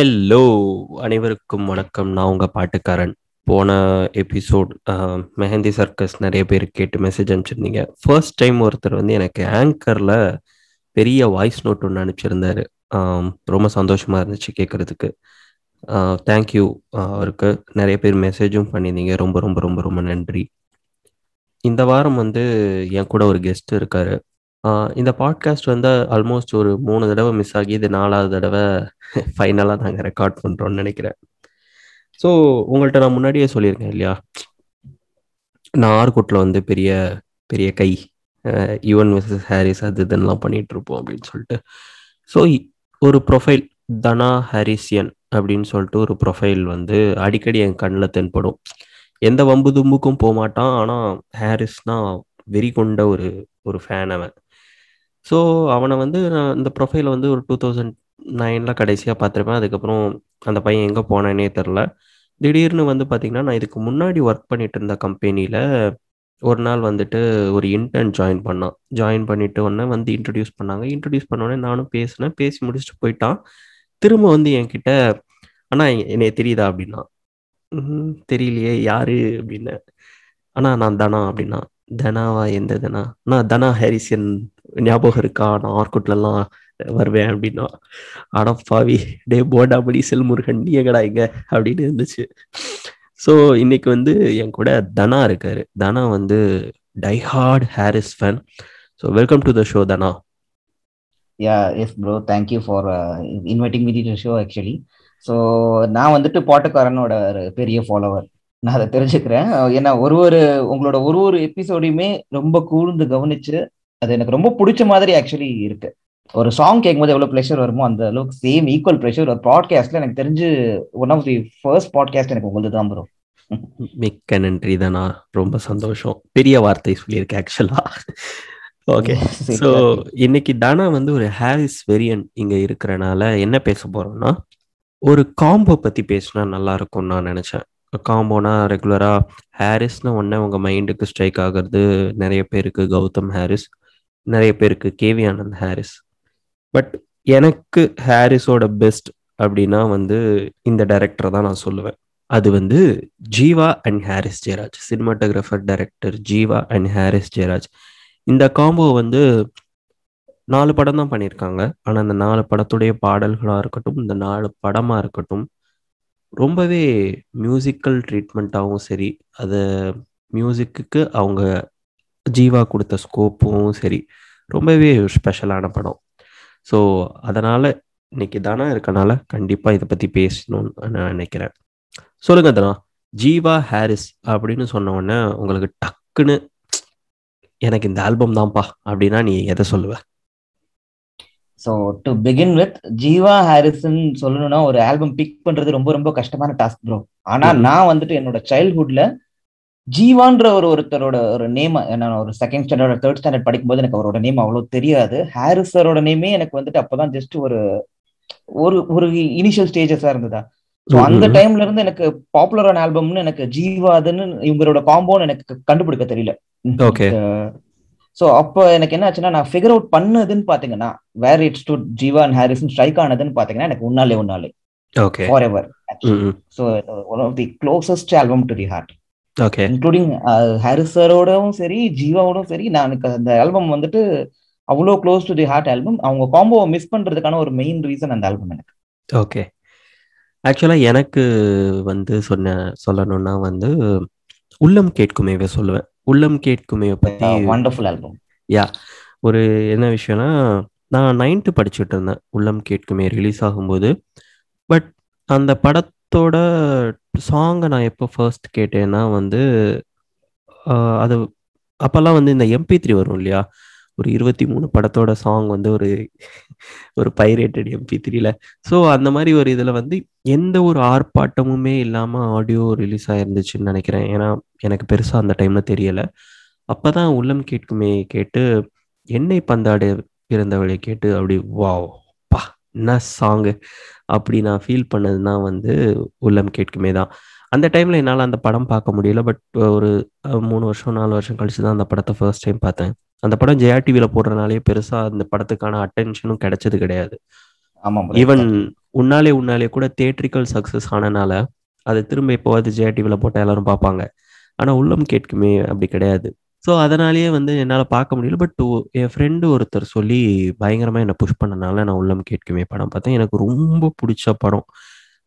Hello அனைவருக்கும் வணக்கம். நான் உங்கள் பாட்டுக்காரன். போன எபிசோட் மெஹந்தி சர்க்கஸ் நிறைய பேர் கேட்டு மெசேஜ் அனுப்பிச்சிருந்தீங்க. ஃபர்ஸ்ட் டைம் ஒருத்தர் வந்து எனக்கு ஆங்கரில் பெரிய வாய்ஸ் நோட் ஒன்று அனுப்பிச்சிருந்தாரு. ரொம்ப சந்தோஷமாக இருந்துச்சு கேட்குறதுக்கு தேங்க்யூ அவருக்கு. நிறைய பேர் மெசேஜும் பண்ணியிருந்தீங்க. ரொம்ப ரொம்ப ரொம்ப ரொம்ப நன்றி. இந்த வாரம் வந்து என் கூட ஒரு கெஸ்ட் இருக்காரு. இந்த பாட்காஸ்ட் வந்து ஆல்மோஸ்ட் ஒரு மூணு தடவை மிஸ் ஆகி இது நாலாவது தடவை ஃபைனலாக நாங்கள் ரெக்கார்ட் பண்ணுறோம்னு நினைக்கிறேன். ஸோ உங்கள்கிட்ட நான் முன்னாடியே சொல்லியிருக்கேன் இல்லையா? நான் ஆர்கோட்டில் வந்து பெரிய பெரிய கை யுவன் மிஸ்ஸஸ் ஹாரிஸ் அது இதெல்லாம் பண்ணிட்டு இருப்போம் அப்படின்னு சொல்லிட்டு. ஸோ ஒரு ப்ரொஃபைல் தனா ஹாரிசியன் அப்படின்னு சொல்லிட்டு ஒரு ப்ரொஃபைல் வந்து அடிக்கடி என் கண்ணில் தென்படும். எந்த வம்பு தும்புக்கும் போக மாட்டான் ஆனால் ஹாரிஸ்னா வெறி கொண்ட ஒரு ஒரு ஃபேன் அவன். ஸோ அவனை வந்து நான் இந்த ப்ரொஃபைலை வந்து ஒரு டூ தௌசண்ட் நைனில் கடைசியாக பார்த்துருப்பேன். அதுக்கப்புறம் அந்த பையன் எங்கே போனானே தெரில. திடீர்னு வந்து பார்த்திங்கன்னா நான் இதுக்கு முன்னாடி ஒர்க் பண்ணிட்டு இருந்த கம்பெனியில் ஒரு நாள் வந்துட்டு ஒரு இன்டர்ன் ஜாயின் பண்ணான். ஜாயின் பண்ணிட்டு உடனே வந்து இன்ட்ரடியூஸ் பண்ணாங்க. இன்ட்ரடியூஸ் பண்ண உடனே நானும் பேசினேன். பேசி முடிச்சுட்டு போயிட்டான். திரும்ப வந்து என்கிட்ட அண்ணா என்னைய தெரியுதா? அப்படின்னா தெரியலையே. யாரு? அப்படின்னு. அண்ணா நான் தனா அப்படின்னா தனாவா? எந்த தனா? நான் தனா ஹாரிசன் ஞாபகம் இருக்கா? நான் ஆர்குட்லலாம் வருவேன் அப்படின்னா. ஆனா பாவி. டே போடாபடி செல்முருகன் நீ எங்கடா இங்க? அப்படின்னு இருந்துச்சு. ஸோ இன்னைக்கு வந்து என் கூட தனா இருக்காரு. தனா வந்து diehard Harris fan. So welcome to the show Dhana. Yeah yes bro. Thank you for inviting me to show actually so நான் வந்துட்டு பாட்டுக்காரனோட ஒரு பெரிய ஃபாலோவர் நான் அதை தெரிஞ்சுக்கிறேன். ஏன்னா ஒரு ஒரு உங்களோட ஒரு ஒரு எபிசோடையுமே ரொம்ப கூர்ந்து கவனிச்சு அது எனக்கு ரொம்ப பிடிச்ச மாதிரி ஆக்சுவலி இருக்கு. ஒரு சாங் கேட்கும்போது எவ்வளோ ப்ரெஷர் வருமோ அந்த அளவுக்கு சேம் ஈக்குவல் ப்ரெஷர் ஒரு பாட்காஸ்ட்ல எனக்கு தெரிஞ்சு one of the first podcast எனக்கு உங்களுக்கு தான் ப்ரோ மிக்க நன்றி தனா. ரொம்ப சந்தோஷம். பெரிய வார்த்தை சொல்லியிருக்கேன் ஆக்சுவலா ஓகே ஸோ இன்னைக்கு தானா வந்து ஒரு ஹாரிஸ் வெரியன் இங்க இருக்கிறனால என்ன பேச போறோம்னா ஒரு காம்போ பத்தி பேசினா நல்லா இருக்கும்னு நான் நினைச்சேன். காம்போனா ரெகுலரா ஹாரிஸ்னு உடனே உங்க மைண்டுக்கு ஸ்ட்ரைக் ஆகுறது நிறைய பேருக்கு கௌதம் ஹாரிஸ் நிறைய பேருக்கு கேவி ஆனந்த் ஹாரிஸ் பட் எனக்கு ஹாரிஸோட பெஸ்ட் அப்படின்னா வந்து இந்த டைரக்டரை தான் நான் சொல்லுவேன். அது வந்து Jeeva and Harris Jayaraj. Cinematographer director Jeeva and Harris Jayaraj. இந்த காம்போ வந்து நாலு படம் தான் பண்ணியிருக்காங்க. ஆனால் அந்த நாலு படத்துடைய பாடல்களாக இருக்கட்டும் இந்த நாலு படமாக இருக்கட்டும் ரொம்பவே மியூசிக்கல் ட்ரீட்மெண்ட்டாகவும் சரி அது மியூசிக்கு அவங்க ஜீவா கொடுத்த ஸ்கோப்பும் சரி ரொம்பவே ஸ்பெஷலான படம். ஸோ அதனால் இன்னைக்கு தானா இருக்கனால கண்டிப்பாக இதை பற்றி பேசணும்னு நான் நினைக்கிறேன். சொல்லுங்க தனா ஜீவா ஹாரிஸ் அப்படின்னு சொன்ன உடனே உங்களுக்கு டக்குன்னு எனக்கு இந்த ஆல்பம் தான்ப்பா அப்படின்னா நீ எதை சொல்லுவ? So to begin with Jeeva Harrison சொல்லணும்னா ஒரு ஆல்பம் பிக் பண்றது ரொம்ப ரொம்ப கஷ்டமான டாஸ்க் ப்ரோ ஆனா ம்ம். நான் வந்துட்டு என்னோட சைல்ட்ஹுட்ல ஜீவான்ற ஒரு ஒருத்தரோட ஒரு நேம் நான் ஒரு செகண்ட் ஸ்டாண்டர்ட் தேர்ட் ஸ்டாண்டர்ட் படிக்கும்போது எனக்கு அவரோட நேம் அவ்வளவு தெரியாது. ஹாரிஸ் சரோட நேமே எனக்கு வந்துட்டு அப்பதான் ஜஸ்ட் ஒரு ஒரு ஒரு இனிஷியல் ஸ்டேஜஸா இருந்ததா. ஸோ அந்த. டைம்ல இருந்து எனக்கு பாப்புலரான ஆல்பம்னு எனக்கு ஜீவாதுன்னு இவங்களோட காம்போன்னு எனக்கு கண்டுபிடிக்க தெரியல. Okay. ஸோ அப்போ எனக்கு என்ன ஆச்சுன்னா நான் ஃபிகர் அவுட் பண்ணதுன்னு பாத்தீங்கன்னா where it's to Jeeva and Harrison strike ஆனதுன்னு பாத்தீங்கன்னா எனக்கு Unnale Unnale. Okay for ever so one of the closest album to the heart okay including Harris சரோடவும் சரி ஜீவாவோடும் சரி நான் அந்த ஆல்பம் வந்துட்டு அவ்வளோ close to the heart album அவங்க காம்போவை மிஸ் பண்றதுக்கான ஒரு மெயின் ரீசன் அந்த ஆல்பம் எனக்கு. ஓகே ஆக்சுவலாக எனக்கு வந்து சொன்ன சொல்லணும்னா வந்து உள்ளம் கேட்குமேவே சொல்லுவேன். உள்ளம் கேட்குமேவை பற்றி வண்டர்ஃபுல் ஆல்பம் யா ஒரு என்ன விஷயம்னா நான் நைன்த்து படிச்சுட்டு இருந்தேன். உள்ளம் கேட்குமே ரிலீஸ் ஆகும்போது. பட் அந்த படத்தோட சாங்கை நான் எப்போ ஃபர்ஸ்ட் கேட்டேன்னா வந்து அது அப்போல்லாம் வந்து இந்த எம்பி த்ரீ வரும் இல்லையா? ஒரு இருபத்தி மூணு படத்தோட சாங் வந்து ஒரு ஒரு பைரேட்டட் எம்பி த்ரீல ஸோ அந்த மாதிரி ஒரு இதில் வந்து எந்த ஒரு ஆர்ப்பாட்டமுமே இல்லாமல் ஆடியோ ரிலீஸ் ஆயிருந்துச்சுன்னு நினைக்கிறேன். ஏன்னா எனக்கு பெருசாக அந்த டைமில் தெரியலை. அப்போ தான் உள்ளம் கேட்குமே கேட்டு எண்ணெய் பந்தாடு இருந்தவளை கேட்டு அப்படி வாவ்! என்ன சாங்கு அப்படி நான் ஃபீல் பண்ணதுன்னா வந்து உள்ளம் கேட்குமே தான். அந்த டைமில் என்னால் அந்த படம் பார்க்க முடியல பட் ஒரு மூணு வருஷம் நாலு வருஷம் கழிச்சு தான் அந்த படத்தை ஃபர்ஸ்ட் டைம் பார்த்தேன். அந்த படம் ஜெயா டிவியில் போடுறனாலே பெருசாக அந்த படத்துக்கான அட்டென்ஷனும் கிடைச்சது கிடையாது. ஈவன். உன்னாலே உன்னாலே கூட தியேட்ரிக்கல் சக்ஸஸ் ஆனனால அதை திரும்ப எப்போவாது ஜெயா டிவியில் போட்டால் எல்லாரும் பார்ப்பாங்க. ஆனால் உள்ளம் கேட்குமே அப்படி கிடையாது. ஸோ அதனாலேயே வந்து என்னால் பார்க்க முடியல. பட் என் ஃப்ரெண்டு ஒருத்தர் சொல்லி பயங்கரமாக என்னை புஷ் பண்ணனால நான் உள்ளம் கேட்குமே படம் பார்த்தேன். எனக்கு ரொம்ப பிடிச்ச படம்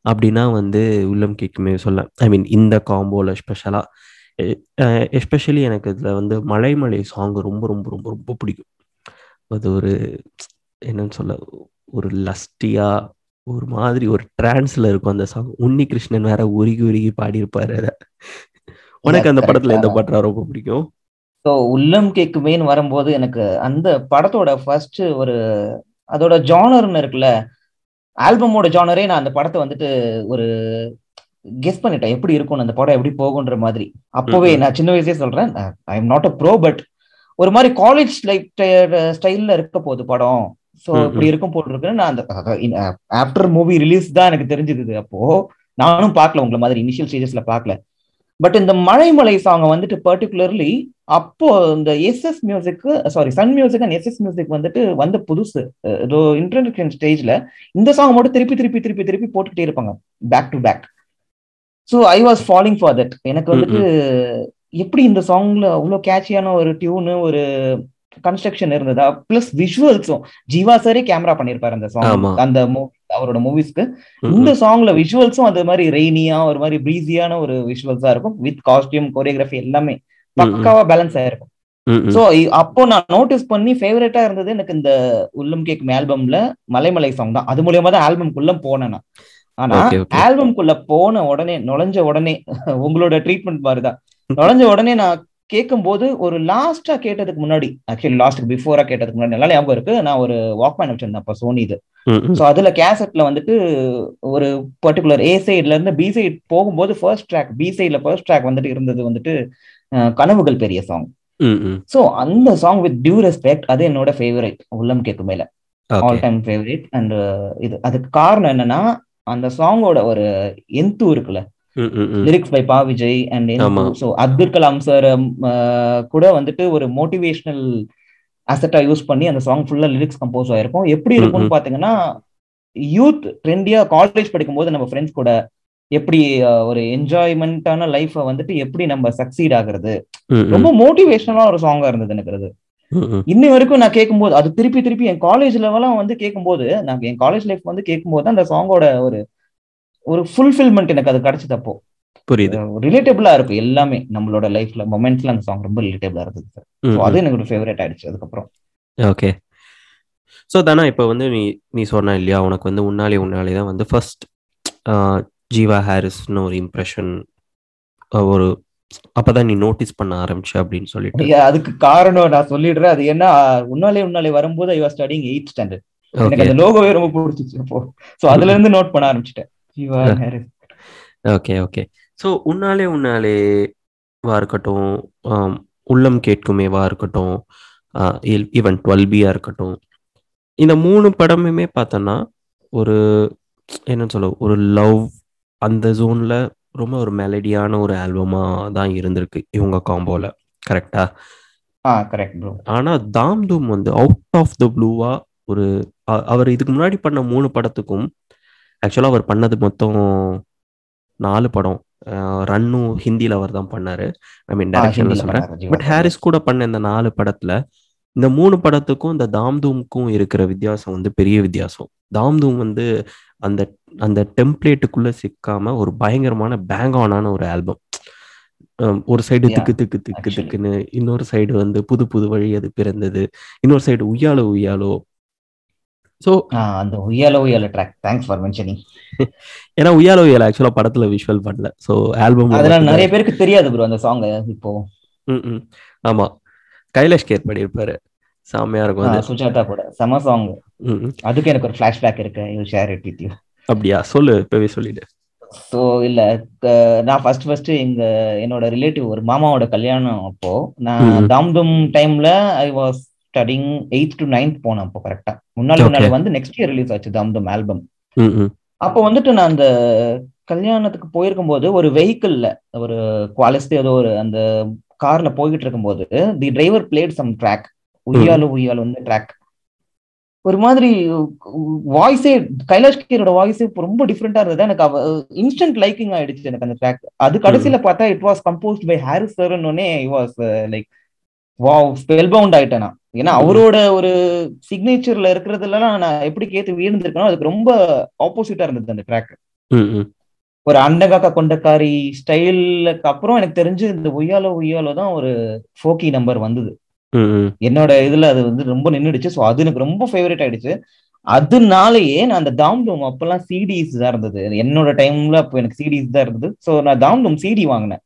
அப்படின்னா வந்து உள்ளம் கேட்குமே சொல்ல. ஐ மீன் இந்த காம்போவில் ஸ்பெஷலாக எஸ்பெஷலி எனக்கு இதில் வந்து மலைமலை சாங் ரொம்ப ரொம்ப ரொம்ப ரொம்ப பிடிக்கும். அது ஒரு என்னன்னு சொல்ல ஒரு லஸ்டியா ஒரு மாதிரி ஒரு டிரான்ஸ்ல இருக்கும் அந்த சாங் உன்னி கிருஷ்ணன் வேற உருகி உருகி பாடியிருப்பாரு அதை. உனக்கு அந்த. படத்துல எந்த பாட்டு ரொம்ப பிடிக்கும்? ஸோ உள்ளம் கேக்குமேன்னு வரும்போது எனக்கு அந்த படத்தோட ஃபர்ஸ்ட் ஒரு அதோட ஜானர்னு இருக்குல்ல ஆல்பமோட ஜானரே நான் அந்த படத்தை வந்துட்டு ஒரு கெஸ் பண்ணிட்டேன். எப்படி இருக்கும் அந்த படம் எப்படி போகுன்ற மாதிரி. அப்போவே. நான் சின்ன வயசே சொல்றேன் I am not a bro but ஒரு மாதிரி காலேஜ் லைஃப் ஸ்டைல்ல இருக்க போகுது படம். ஸோ. இப்படி இருக்கும் போல் இருக்குன்னு நான் அந்த ஆஃப்டர் மூவி ரிலீஸ் தான் எனக்கு தெரிஞ்சது அப்போ. நானும் பார்க்கல உங்களை மாதிரி இனிஷியல் ஸ்டேஜஸ்ல பார்க்கல. பட் இந்த மலைமலை சாங் வந்துட்டு பர்டிகுலர்லி அப்போ இந்த SS music sorry Sun music and SS music வந்துட்டு வந்த புதுசு. இன்டர்நெட் ஸ்டேஜ்ல இந்த சாங் மட்டும் திருப்பி திருப்பி திருப்பி திருப்பி போட்டுக்கிட்டே இருப்பாங்க. Back to back so I was following for that எனக்கு வந்துட்டு எப்படி இந்த சாங்ல அவ்வளோ கேட்சியான ஒரு டியூனு ஒரு கன்ஸ்ட்ரக்ஷன் இருந்ததா? பிளஸ் விஷுவல்ஸும் ஜீவா சாரே கேமரா பண்ணிருப்பாரு அந்த சாங். அந்த movie அவரோட மூவிஸ்க்கு. இந்த சாங்ல விஷுவல்ஸும் அது மாதிரி ரெய்னியா ஒரு மாதிரி ப்ரீஸியான ஒரு விஷுவல்ஸா இருக்கும். வித் காஸ்டியூம் கோரியோகிராஃபி எல்லாமே. பக்காவா பேலன்ஸ் ஆயிருக்கும். சோ அப்போ நான் நோட்டீஸ் பண்ணி ஃபேவரட்டா இருந்தது எனக்கு இந்த உள்ளம் கேக்கும் ஆல்பம்ல மலைமலை சாங் தான். அது மூலியமா தான் ஆல்பம்குள்ள போனேன் நான். ஆனா. ஆல்பம்குள்ள போன உடனே நுழைஞ்ச உடனே உங்களோட ட்ரீட்மெண்ட் மாதிரிதான் நுழைஞ்ச உடனே நான் கேட்கும்போது ஒரு லாஸ்டா கேட்டதுக்கு முன்னாடி ஆக்சுவலி லாஸ்ட் பிஃபோரா கேட்டதுக்கு முன்னாடி நல்லா ஞாபகம் இருக்கு நான் ஒரு வாக்மேன் வச்சிருந்தேன் அப்ப சோனி இது. ஸோ அதுல கேசட்ல வந்துட்டு ஒரு பர்டிகுலர் ஏ சைட்ல இருந்து பி சைட் போகும்போது ஃபர்ஸ்ட் ட்ராக் பி சைட்ல ஃபர்ஸ்ட் ட்ராக் வந்துட்டு இருந்தது வந்துட்டு கனவுகள் பெரிய சாங். ஸோ அந்த சாங் வித் டியூ ரெஸ்பெக்ட் அது என்னோட ஃபேவரட் உள்ளம் கேக்கு மேல ஆல். டைம் ஃபேவரட் அண்ட் இது அதுக்கு காரணம் என்னன்னா அந்த சாங்கோட ஒரு எந்து இருக்குல்ல. Lyrics by Pa Vijay and. So Abdul Kalam sir கூட வந்துட்டு ஒரு மோட்டிவேஷனல் அசட்டா யூஸ் பண்ணி அந்த சாங் ஃபுல்லா லிரிக்ஸ் கம்போஸ் ஆயிருக்கும் எப்படி இருக்கும்னு. பாத்தீங்கன்னா யூத் ட்ரெண்டியா காலேஜ் படிக்கும்போது நம்ம ஃப்ரெண்ட்ஸ் கூட எப்படி அஹ், ஒரு என்ஜாய்மெண்டான லைஃபை வந்துட்டு எப்படி நம்ம சக்சீட் ஆகுறது. ரொம்ப மோட்டிவேஷனலா ஒரு சாங்கா இருந்தது எனக்கு அது. இன்னை வரைக்கும் நான் கேட்கும்போது அது திருப்பி திருப்பி என் காலேஜ் லெவலாம் வந்து கேட்கும்போது நான் என் காலேஜ் லைஃப் வந்து கேட்கும்போது அந்த சாங்கோட ஒரு ஒரு ஃபுல்ஃபில்மெண்ட் எனக்கு அது கிடைச்சது அப்போ. புரியுது. ரிலேட்டபிளா இருக்கும் எல்லாமே நம்மளோட லைஃப்ல மொமெண்ட்ஸ்ல அந்த சாங் ரொம்ப ரிலேட்டபிளா இருந்தது. அது எனக்கு ஒரு ஃபேவரட் ஆயிடுச்சு அதுக்கப்புறம். ஓகே ஸோ தானே இப்போ வந்து நீ நீ சொன்ன இல்லையா உனக்கு வந்து உன்னாலே உன்னாலே தான் வந்து ஃபர்ஸ்ட் ஜீவா ஹாரிஸ்னு ஒரு இம்ப்ரெஷன் ஒரு அப்பதான் நீ நோட்டீஸ் பண்ண ஆரம்பிச்ச அப்படின்னு சொல்லிட்டு. அதுக்கு காரணம் நான் சொல்லிடுறேன். அது என்ன உன்னாலே உன்னாலே வரும்போது I was studying eight standard எனக்கு அந்த லோகோவே ரொம்ப பிடிச்சிச்சு அப்போ. ஸோ அதுல இருந்து நோட் பண்ண ஆரம்பிச்சிட்டேன். ஓகே ஓகே ஸோ உன்னாலே உன்னாலேவா இருக்கட்டும். ஆம், உள்ளம் கேட்குமேவா இருக்கட்டும். ஈவன் டுவெல் பியா இருக்கட்டும். இந்த மூணு படமுமே பார்த்தோன்னா ஒரு என்னன்னு சொல்ல ஒரு லவ் அந்த ஜோன்ல ரொம்ப ஒரு மெலடியான ஒரு ஆல்பமா தான் இருந்திருக்கு இவங்க காம்போல கரெக்டா ஆனா தாம் தூம் வந்து அவுட் ஆஃப் த ப்ளூவா ஒரு அவர் இதுக்கு முன்னாடி பண்ண மூணு படத்துக்கும் ஆக்சுவலா அவர் பண்ணது மொத்தம் நாலு படம். ரன்னும் ஹிந்தில அவர் தான் பண்ணாரு. ஐ மீன் டைரக்ஷன்ல சொல்றேன். பட் ஹாரிஸ் கூட பண்ண இந்த நாலு படத்துல இந்த மூணு படத்துக்கும் இந்த தாம் தூம்க்கும் இருக்கிற வித்தியாசம் வந்து பெரிய வித்தியாசம். தாம் தூம் வந்து அந்த அந்த டெம்ப்ளேட்டுக்குள்ள சிக்காம ஒரு பயங்கரமான பேங் ஆனான ஒரு ஆல்பம் ஒரு சைடு திக்கு திக்கு திக்கு. திக்குன்னு இன்னொரு சைடு வந்து புது புது வழி அது பிறந்தது. இன்னொரு சைடு உய்யாலோ உய்யாலோ ஸோ அந்த Uyyala Uyyala track thanks for mentioning ஏன்னா உய்யாலோ உய்யாலோ ஆக்சுவலா படத்துல விஷுவல் பண்ணல. ஸோ ஆல்பம் அதெல்லாம் நிறைய பேருக்கு தெரியாது ப்ரோ அந்த சாங் இப்போ. ம் ம். ஆமா. கைலாஷ் கேர் பண்ணியிருப்பாரு செம்மையா இருக்கும் அது. சுஜாதா கூட. செம சாங். அதுக்கு எனக்கு ஒரு ஃபிளாஷ்பேக் இருக்கு. You share it with you அப்படியா? சொல்லு இப்பவே சொல்லிடு. ஸோ இல்ல நான் ஃபர்ஸ்ட் ஃபர்ஸ்ட் எங்க என்னோட ரிலேட்டிவ் ஒரு மாமாவோட கல்யாணம் அப்போ நான் ம். தாம்தும் டைம்ல I was studying eighth to ninth போனேன் அப்போ கரெக்டா முன்னாடி. முன்னாடி வந்து நெக்ஸ்ட் இயர் ரிலீஸ் ஆச்சு தாம்தும் ஆல்பம் அப்போ வந்துட்டு நான் அந்த கல்யாணத்துக்கு போயிருக்கும் போது ஒரு வெஹிக்கிள்ல ஒரு குவாலிஸ்ட் ஏதோ ஒரு அந்த கார்ல போய்கிட்டு இருக்கும்போது the driver played some track Uyyalu Uyyalu வந்து ட்ராக் ஒரு மாதிரி வாய்ஸே கைலாஷ் கேரோட வாய்ஸே ரொம்ப டிஃப்ரெண்டா இருந்தது. எனக்கு அவ இன்ஸ்டன்ட் லைக்கிங் ஆயிடுச்சு எனக்கு அந்த ட்ராக் அது கடைசியில பார்த்தா it was composed by Harris சார்னே was like wow spellbound ஆயிட்டேன்? நான் ஏன்னா அவரோட ஒரு சிக்னேச்சர்ல இருக்கிறதுலாம் நான் எப்படி கேட்டு வீழ்ந்திருக்கணும் அதுக்கு ரொம்ப ஆப்போசிட்டா இருந்தது அந்த ட்ராக். ஒரு அண்டகாக்கா கொண்டக்காரி ஸ்டைலுக்கு அப்புறம் எனக்கு தெரிஞ்சு இந்த ஒய்யாலோ ஒய்யாலோ தான் ஒரு ஃபோக்கி நம்பர் வந்தது. என்னோட இதுல அது வந்து ரொம்ப நின்றுடுச்சு ஸோ அது எனக்கு ரொம்ப ஃபேவரட் ஆயிடுச்சு. அதனாலயே நான் அந்த தாம்டூம் அப்பெல்லாம் சிடிஸ் தான் இருந்தது. என்னோட டைம்ல அப்போ எனக்கு சிடிஸ் தான் இருந்தது. ஸோ நான் தாம்டூம் சிடி வாங்கினேன்.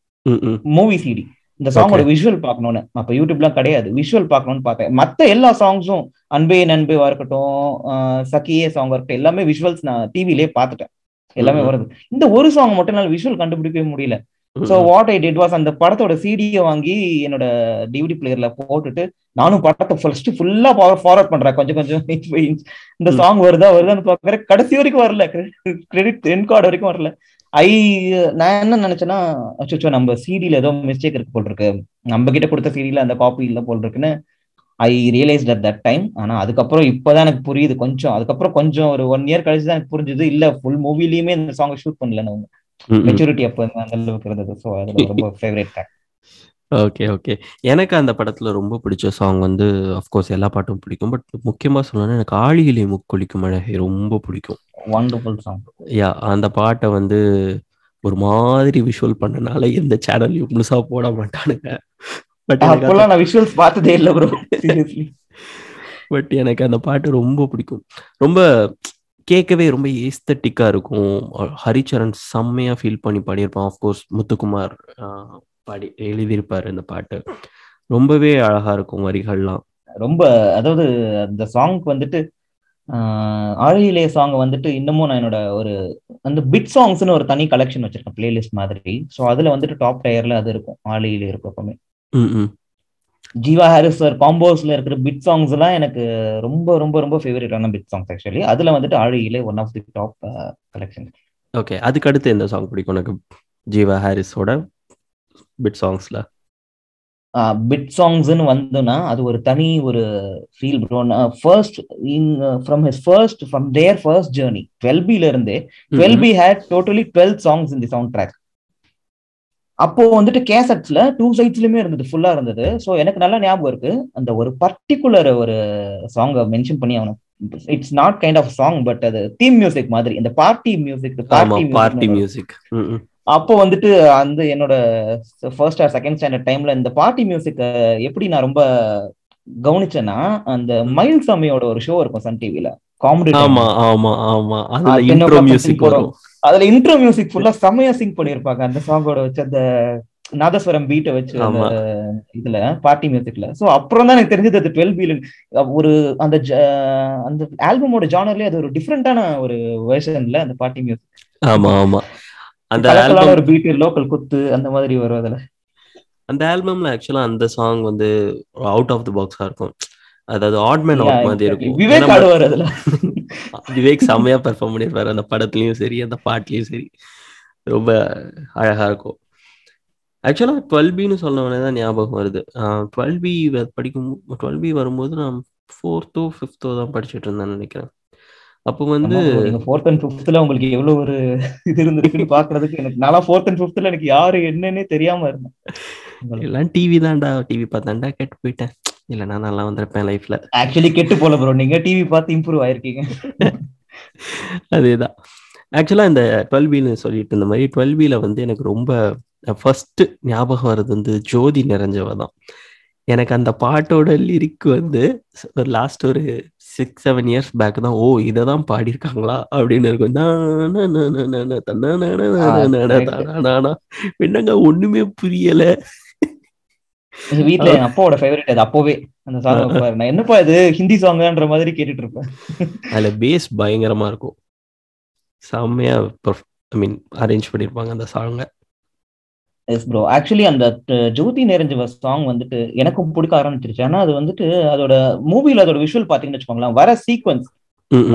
மூவி சிடி இந்த சாங்கோட விஷுவல் பார்க்கணும்னு. அப்ப யூடியூப்லாம் கிடையாது. விஷுவல் பார்க்கணும்னு பார்த்தேன். மத்த எல்லா சாங்ஸும் அன்பே நண்பேவா இருக்கட்டும் சக்கியே சாங் இருக்கட்டும் எல்லாமே விஷுவல்ஸ் நான் டிவிலே பார்த்துட்டேன். எல்லாமே. வருது. இந்த ஒரு சாங் மட்டும் என்னால விஷுவல் கண்டுபிடிக்கவே முடியல. ஸோ ம். வாட் ஐ டிட் வாஸ் அந்த படத்தோட சிடியை வாங்கி என்னோட டிவிடி பிளேயர்ல போட்டுட்டு நானும் படத்தை ஃபர்ஸ்ட் ஃபுல்லா ஃபார்வர்ட் பண்றேன். கொஞ்சம் கொஞ்சம் இந்த. சாங் வருதா வருதான்னு பாக்குறேன் கடைசி வரைக்கும் வரல. கிரெடிட் என் கார்டு வரைக்கும் வரல. ஐ நான் என்ன நினைச்சேன்னா அச்சோ நம்ம சிடில ஏதோ மிஸ்டேக் இருக்கு போல் இருக்கு நம்ம கிட்ட கொடுத்த சிடில அந்த காப்பி இல்ல போல் இருக்குன்னு I realised at that time ஆனா அதுக்கப்புறம் இப்பதான் எனக்கு புரியுது. கொஞ்சம் அதுக்கப்புறம் கொஞ்சம் ஒரு ஒன் இயர் கழிச்சு தான் எனக்கு புரிஞ்சுது. இல்ல ஃபுல் மூவிலயுமே இந்த சாங் ஷூட் பண்ணல ம். மெச்சூரிட்டி அப்போ அந்த அளவுக்கு இருந்தது. ஸோ அது ரொம்ப ஃபேவரட் ட்ராக் ஓகே ஓகே எனக்கு அந்த படத்துல ரொம்ப பிடிச்ச சாங் வந்து அஃப்கோர்ஸ் எல்லா பாட்டும் பிடிக்கும். பட் முக்கியமா சொல்லணும்னா எனக்கு ஆழியிலே முக்கொலிக்கும் அழகை ரொம்ப பிடிக்கும். வண்டர்ஃபுல் சாங் யா அந்த பாட்டை வந்து ஒரு மாதிரி விஷுவல் பண்ணனால எந்த சேனல்லையும் முழுசா போட மாட்டானுங்க. பட் அப்போல்லாம் நான் விஷுவல்ஸ் பார்த்ததே இல்லை ப்ரோ பட் எனக்கு அந்த பாட்டு ரொம்ப பிடிக்கும். ரொம்ப கேட்கவே ரொம்ப ஏஸ்தட்டிக்காக இருக்கும். ஹரிச்சரன் செம்மையா ஃபீல் பண்ணி பாடியிருப்பான். ஆஃப்கோர்ஸ் முத்துக்குமார் பாடி எழுதியிருப்பார் இந்த பாட்டு. ரொம்பவே அழகா இருக்கும் வரிகள்லாம். ரொம்ப அதாவது அந்த சாங்க்கு வந்துட்டு ஆழியிலே சாங் வந்துட்டு இன்னமும் நான் என்னோட ஒரு அந்த பிட் சாங்ஸ்னு ஒரு தனி கலெக்ஷன் வச்சிருக்கேன் பிளேலிஸ்ட் மாதிரி. ஸோ அதுல வந்துட்டு டாப் டயர்ல அது இருக்கும் ஆழியிலே இருக்கும் எப்பவுமே. ஜீவா ஹாரிஸ் சார் காம்போஸ்ல இருக்கிற பிட் சாங்ஸ் எல்லாம் எனக்கு ரொம்ப ரொம்ப ரொம்ப ஃபேவரட்டான பிட் சாங்ஸ் ஆக்சுவலி அதுல வந்துட்டு ஆழியிலே one of the top collection okay அதுக்கு அடுத்து எந்த சாங் பிடிக்கும் எனக்கு ஜீவா ஹாரிஸோட பிட் சாங்ஸ்ல பிட் சாங்ஸ்னு வந்தோம்னா அது ஒரு தனி ஒரு feel bro first in from his first from there first journey twelve பில இருந்தே twelve B had totally twelve songs இந்த சவுண்ட் ட்ராக் அப்போ வந்துட்டு கேசட்ஸ்ல டூ சைட்ஸ்லயுமே இருந்தது ஃபுல்லா இருந்தது. ஸோ எனக்கு நல்லா ஞாபகம் இருக்கு. அந்த ஒரு பர்டிகுலர் ஒரு சாங்கை மென்ஷன் பண்ணி அவனை it's not kind of song but அது தீம் மியூசிக் மாதிரி. இந்த பார்ட்டி மியூசிக் பார்ட்டி மியூசிக் அப்போ வந்துட்டு அந்த என்னோட ஃபர்ஸ்ட் ஆர் செகண்ட் ஸ்டாண்டர்ட் டைம்ல இந்த பார்ட்டி மியூசிக் எப்படி நான் ரொம்ப கவனிச்சேன்னா அந்த மயில் சாமியோட ஒரு ஷோ இருக்கும் சன் டிவில காமெடி ஆமா ஆமா ஆமா. அதுல இன்ட்ரோ மியூசிக். வரும். அதுல இன்ட்ரோ மியூசிக் ஃபுல்லா செம்மையா சிங் பண்ணிருப்பாங்க அந்த சாங்கோட வச்சு அந்த நாதஸ்வரம் பீட்டை வச்சு. இதுல பார்ட்டி மியூசிக்ல சோ அப்புறம் தான் எனக்கு தெரிஞ்சது அது டுவெல் பீல ஒரு அந்த அந்த ஆல்பமோட ஜானர்லயே அது ஒரு டிஃப்ரெண்டான ஒரு வெர்ஷன்ல அந்த பார்ட்டி மியூசிக் ஆமா ஆமா. அந்த ஆல்பம் ஒரு பீட் லோக்கல் குத்து அந்த மாதிரி வரும் அதுல. அந்த ஆல்பம்ல ஆக்சுவலா அந்த சாங் வந்து அவுட் ஆஃப் தி பாக்ஸா இருக்கும். அதாவது ஆட்மேன் அவுட் மாதிரி. இருக்கும். விவேக் ஆடுவார் அதுல. விவேக் செம்மையா பெர்ஃபார்ம் பண்ணிருப்பாரு. அந்த படத்துலயும் சரி அந்த பாட்டுலயும் சரி. ரொம்ப அழகா இருக்கும். ஆக்சுவலா டுவெல் பின்னு சொன்னவனே தான் ஞாபகம் வருது. டுவெல் பி படிக்கும் டுவெல் பி வரும்போது நான் ஃபோர்த்தோ ஃபிஃப்த்தோ தான் படிச்சுட்டு இருந்தேன்னு நினைக்கிறேன். அப்போ வந்து நீங்க ஃபோர்த் அண்ட் ஃபிஃப்த்ல உங்களுக்கு எவ்வளவு ஒரு இது இருந்திருக்குன்னு பாக்குறதுக்கு எனக்கு நான்லாம் ஃபோர்த் அண்ட் ஃபிஃப்த்ல எனக்கு யாரு என்னன்னே தெரியாம இருந்தேன். எல்லாம் டிவி தான்டா டிவி பார்த்தாண்டா கேட்டு போயிட்டேன். இல்லைன்னா நல்லா வந்திருப்பேன் லைஃப்ல ஆக்சுவலி கெட்டு போல ப்ரோ நீங்க டிவி பார்த்து இம்ப்ரூவ் ஆயிருக்கீங்க. அதேதான். ஆக்சுவலாக இந்த டுவெல் பின்னு சொல்லிட்டு இருந்த மாதிரி டுவெல் பியில் வந்து எனக்கு ரொம்ப ஃபர்ஸ்ட் ஞாபகம் வர்றது வந்து ஜோதி நிறைஞ்சவ தான். எனக்கு அந்த பாட்டோட லிரிக் வந்து ஒரு லாஸ்ட் ஒரு சிக்ஸ் செவன் இயர்ஸ் பேக் தான். ஓ இதை தான் பாடியிருக்காங்களா? அப்படின்னு இருக்கும். என்னங்க ஒண்ணுமே புரியல. என் அப்பாவோட ஃபேவரட் அது அப்போவே. அந்த சாங் நான் என்னப்பா இது ஹிந்தி சாங்ன்ற மாதிரி கேட்டுட்டு இருப்பேன். அதுல பேஸ் பயங்கரமா இருக்கும். செம்மையா ஐ மீன் அரேஞ்ச் பண்ணியிருப்பாங்க அந்த சாங்கை எஸ் ப்ரோ ஆக்சுவலி அந்த ஜோதி நிறைஞ்சவ சாங் வந்துட்டு எனக்கும் பிடிக்க ஆரம்பிச்சிருச்சு. ஆனா அது வந்துட்டு அதோட மூவில அதோட விஷுவல் பாத்தீங்கன்னு வச்சுக்கோங்களேன் வர சீக்வன்ஸ்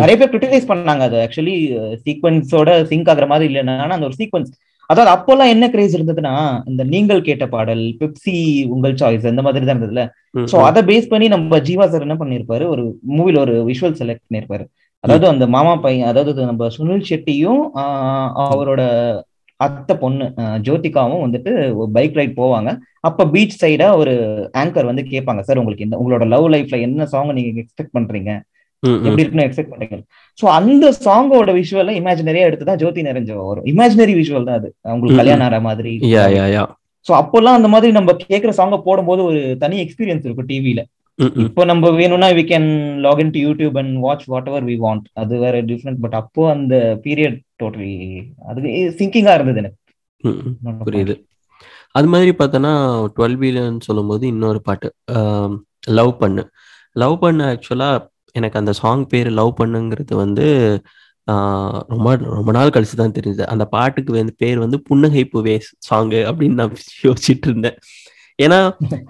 நிறைய பேர் கிரிட்டிசைஸ் பண்ணாங்க அது. ஆக்சுவலி சீக்வன்ஸோட சிங்க் ஆகுற மாதிரி இல்லைன்னா. ஆனா அந்த ஒரு சீக்வன்ஸ் அதாவது அப்போல்லாம் என்ன கிரேஸ் இருந்ததுன்னா இந்த நீங்கள் கேட்ட பாடல் பெப்சி உங்கள் சாய்ஸ் இந்த மாதிரி தான் இருந்ததுல. சோ அதை பேஸ் பண்ணி நம்ம ஜீவா சார் என்ன பண்ணிருப்பாரு? ஒரு மூவில ஒரு விஷுவல் செலக்ட் பண்ணிருப்பாரு. அதாவது அந்த மாமா பையன் அதாவது நம்ம சுனில் ஷெட்டியும் அவரோட அத்தை பொண்ணு ஜோதிகாவும் வந்துட்டு பைக் ரைட் போவாங்க. அப்ப பீச் சைடா ஒரு ஆங்கர் வந்து கேட்பாங்க சார் உங்களுக்கு இந்த உங்களோட லவ் லைஃப்ல என்ன சாங் நீங்க எக்ஸ்பெக்ட் பண்றீங்க. எப்படி இருக்குன்னு எக்ஸ்பெக்ட் பண்றீங்க? சோ அந்த சாங்கோட விஷுவல இமேஜினரியா எடுத்து தான் ஜோதி நிறைஞ்ச வரும். இமேஜினரி விஷுவல் தான் அது. அவங்களுக்கு. கல்யாணம் ஆற மாதிரி. சோ அப்போல்லாம் அந்த மாதிரி நம்ம கேக்குற சாங்க போடும்போது ஒரு தனி எக்ஸ்பீரியன்ஸ் இருக்கும் டிவில. இப்போ நம்ம வேணும்னா we can login to YouTube and watch whatever we want அது வேற டிஃப்ரெண்ட் பட் அப்போ அந்த பீரியட் டோட்டலி அது சிங்கிங்கா இருந்தது எனக்கு. புரியுது. அது மாதிரி பார்த்தோன்னா டுவெல் வீலர்னு சொல்லும்போது இன்னொரு பாட்டு லவ் பண்ணு லவ் பண்ணு ஆக்சுவலாக எனக்கு அந்த சாங் பேர் லவ் பண்ணுங்கிறது வந்து ரொம்ப ரொம்ப நாள் கழிச்சு தான் தெரிஞ்சது. அந்த பாட்டுக்கு வந்து பேர் வந்து புன்னகை பூவே சாங்கு அப்படின்னு நான் யோசிச்சுட்டு இருந்தேன். ஏன்னா